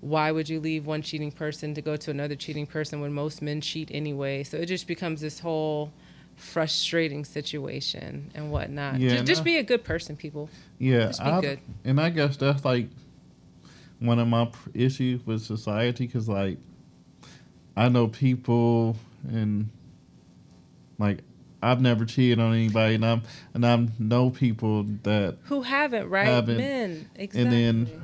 why would you leave one cheating person to go to another cheating person when most men cheat anyway? So it just becomes this whole frustrating situation and whatnot. Yeah, just, just no. be a good person, people. yeah. Just be I- good. And I guess that's like one of my issues with society because, like, I know people and like I've never cheated on anybody, and I'm and I know people that Who haven't, right? Haven't. Men. Exactly. And then-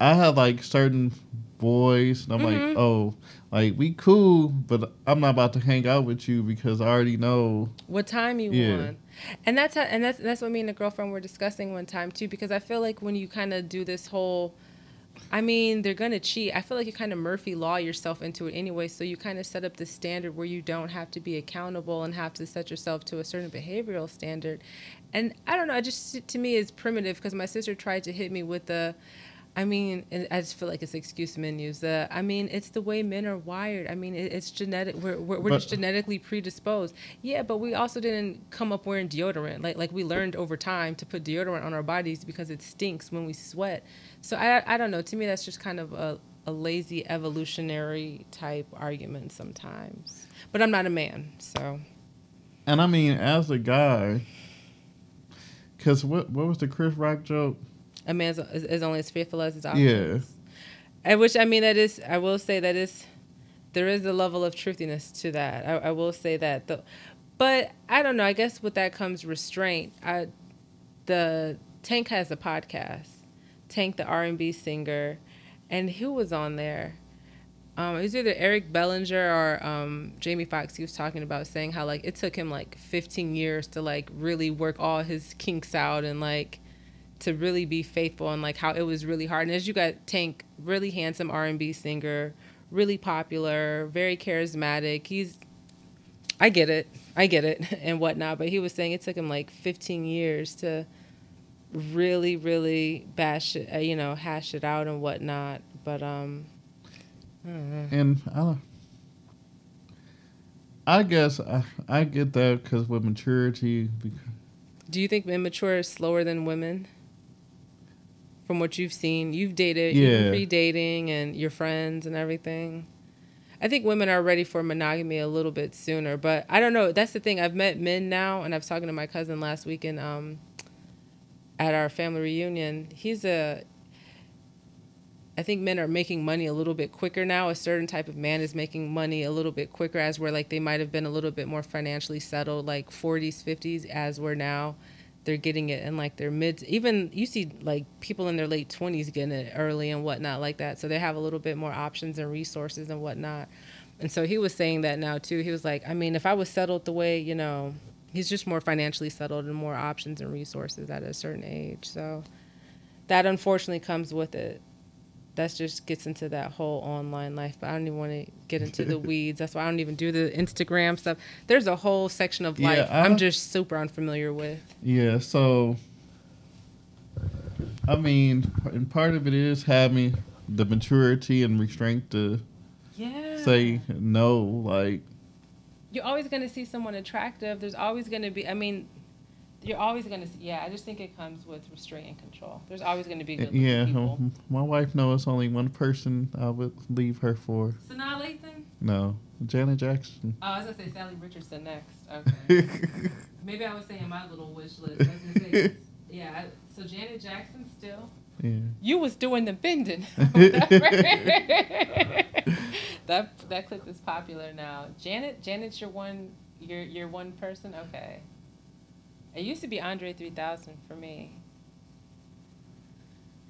I have like certain boys, and I'm Mm-hmm. like, oh, like we cool, but I'm not about to hang out with you because I already know. what time you Yeah. want. And that's how, and that's that's what me and the girlfriend were discussing one time too. Because I feel like when you kind of do this whole, I mean, they're gonna cheat. I feel like you kind of Murphy law yourself into it anyway. So you kind of set up the standard where you don't have to be accountable and have to set yourself to a certain behavioral standard. And I don't know. I just to me is primitive because my sister tried to hit me with the. I mean, I just feel like it's excuse men use the. I mean, it's the way men are wired. I mean, it, it's genetic. We're we're, we're just genetically predisposed. Yeah, but we also didn't come up wearing deodorant. Like like we learned over time to put deodorant on our bodies because it stinks when we sweat. So I I don't know. To me, that's just kind of a a lazy evolutionary type argument sometimes. But I'm not a man, so And I mean, as a guy, because what what was the Chris Rock joke? A man is, is only as faithful as his Yeah. options. And which I mean that is I will say that is there is a level of truthiness to that. I, I will say that though. But I don't know, I guess with that comes restraint. I the Tank has a podcast. Tank the R and B singer and who was on there? Um, it was either Eric Bellinger or um, Jamie Foxx. He was talking about saying how like it took him like 15 years to like really work all his kinks out and like to really be faithful and like how it was really hard. And as you got Tank, really handsome R&B singer, really popular, very charismatic. He's, I get it, I get it, *laughs* and whatnot. But he was saying it took him like 15 years to really, really bash it, uh, you know, hash it out and whatnot. But um, And I don't. I guess I, I get that because with maturity, bec- do you think men mature is slower than women? From what you've seen, you've dated, Yeah. even pre-dating, and your friends and everything. I think women are ready for monogamy a little bit sooner, but I don't know. That's the thing. I've met men now, and I was talking to my cousin last weekend um, at our family reunion. He's a I think men are making money a little bit quicker now. A certain type of man is making money a little bit quicker, as where like they might have been a little bit more financially settled, like 40s, 50s, as we're now. They're getting it in like their mid. Even you see like people in their late 20s getting it early and whatnot like that. So they have a little bit more options and resources and whatnot. And so he was saying that now too. He was like, I mean, if I was settled the way you know, he's just more financially settled and more options and resources at a certain age. So that unfortunately comes with it that just gets into that whole online life. But I don't even want to get into the *laughs* weeds. That's why I don't even do the Instagram stuff. There's a whole section of life yeah, I'm just super unfamiliar with. Yeah, so I mean, and part of it is having the maturity and restraint to yeah. say no. Like you're always going to see someone attractive. There's always going to be. I mean, you're always going to yeah i just think it comes with restraint and control there's always going to be eh, good yeah people. Hmm. my wife knows only one person i would leave her for sanaa lathan no janet jackson oh i was going to say sha'carri richardson next okay *laughs* maybe i was saying my little wish list I was say, *laughs* yeah so janet jackson still yeah. You was doing the bending. *laughs* that that clip is popular now. Janet, Janet's your one, your your one person. Okay. It used to be Andre 3000 for me.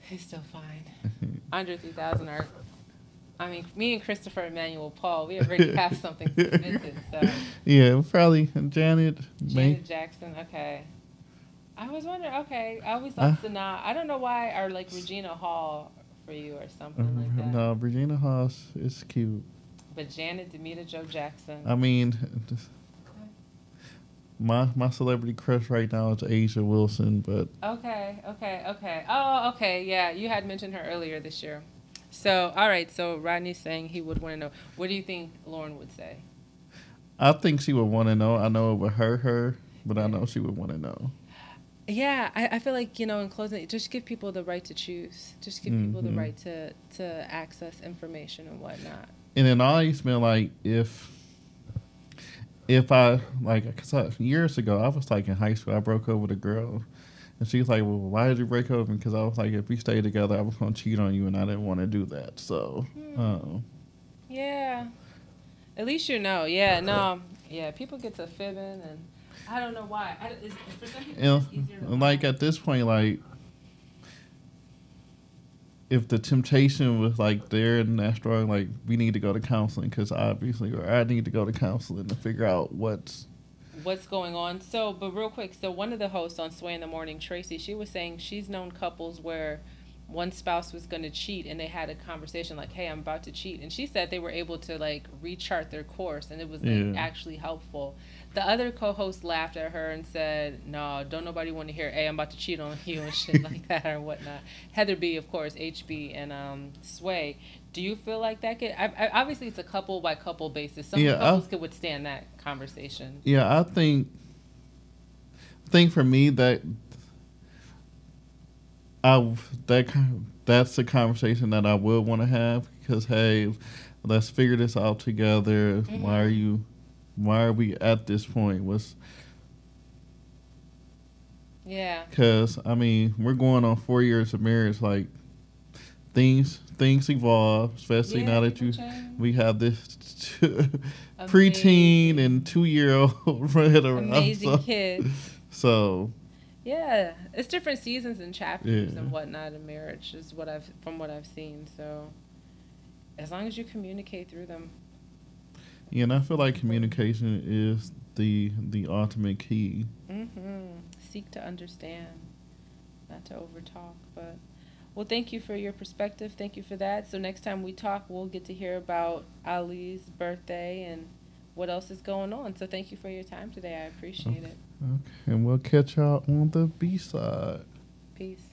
He's still fine. *laughs* Andre 3000 are, I mean, me and Christopher Emmanuel Paul, we already have something *laughs* submitted. So. Yeah, probably Janet. Janet May. Jackson, okay. I was wondering, okay, I always thought uh, Sanaa. I don't know why, or like Regina Hall for you or something uh, like that. No, Regina Hall is cute. But Janet Damita Jo Jackson. I mean, my my celebrity crush right now is A'ja Wilson, but okay, okay, okay. Oh, okay, yeah. You had mentioned her earlier this year. So, all right. So Rodney's saying he would want to know. What do you think Lauren would say? I think she would want to know. I know it would hurt her, but I know she would want to know. Yeah, I, I feel like you know, in closing, just give people the right to choose. Just give mm-hmm. people the mm-hmm. right to to access information and whatnot. And then I used to feel like if if I like, cause I, years ago I was like in high school, I broke up with a girl, and she was like, "Well, why did you break up?" Because I was like, "If we stayed together, I was gonna cheat on you, and I didn't want to do that." So, hmm. um, yeah, at least you know. Yeah, no, yeah, people get to fibbing, and I don't know why. I, it's, for some people, you know, it's easier to like at this point, like if the temptation was like there and that strong, like we need to go to counseling because obviously, or I need to go to counseling to figure out what's what's going on. So, but real quick, so one of the hosts on Sway in the Morning, Tracy, she was saying she's known couples where one spouse was going to cheat and they had a conversation like, "Hey, I'm about to cheat," and she said they were able to like rechart their course and it was like yeah. actually helpful. The other co-host laughed at her and said, "No, don't nobody want to hear, hey, I'm about to cheat on you *laughs* and shit like that or whatnot." Heather B, of course, HB and um, Sway. Do you feel like that could? I, I, obviously, it's a couple by couple basis. Some yeah, couples I, could withstand that conversation. Yeah, I think. I think for me that. I that that's the conversation that I would want to have because hey, let's figure this out together. Mm-hmm. Why are you? Why are we at this point? What's yeah. Because I mean, we're going on four years of marriage. Like things things evolve, especially yeah, now that you change. we have this *laughs* preteen and two year old *laughs* running around. Amazing so, kids. So. Yeah, it's different seasons and chapters yeah. and whatnot in marriage is what I've from what I've seen. So, as long as you communicate through them, yeah, and I feel like communication is the the ultimate key. Mm-hmm. Seek to understand, not to overtalk. But well, thank you for your perspective. Thank you for that. So next time we talk, we'll get to hear about Ali's birthday and what else is going on. So thank you for your time today. I appreciate okay. it. Okay, and we'll catch y'all on the B side. Peace.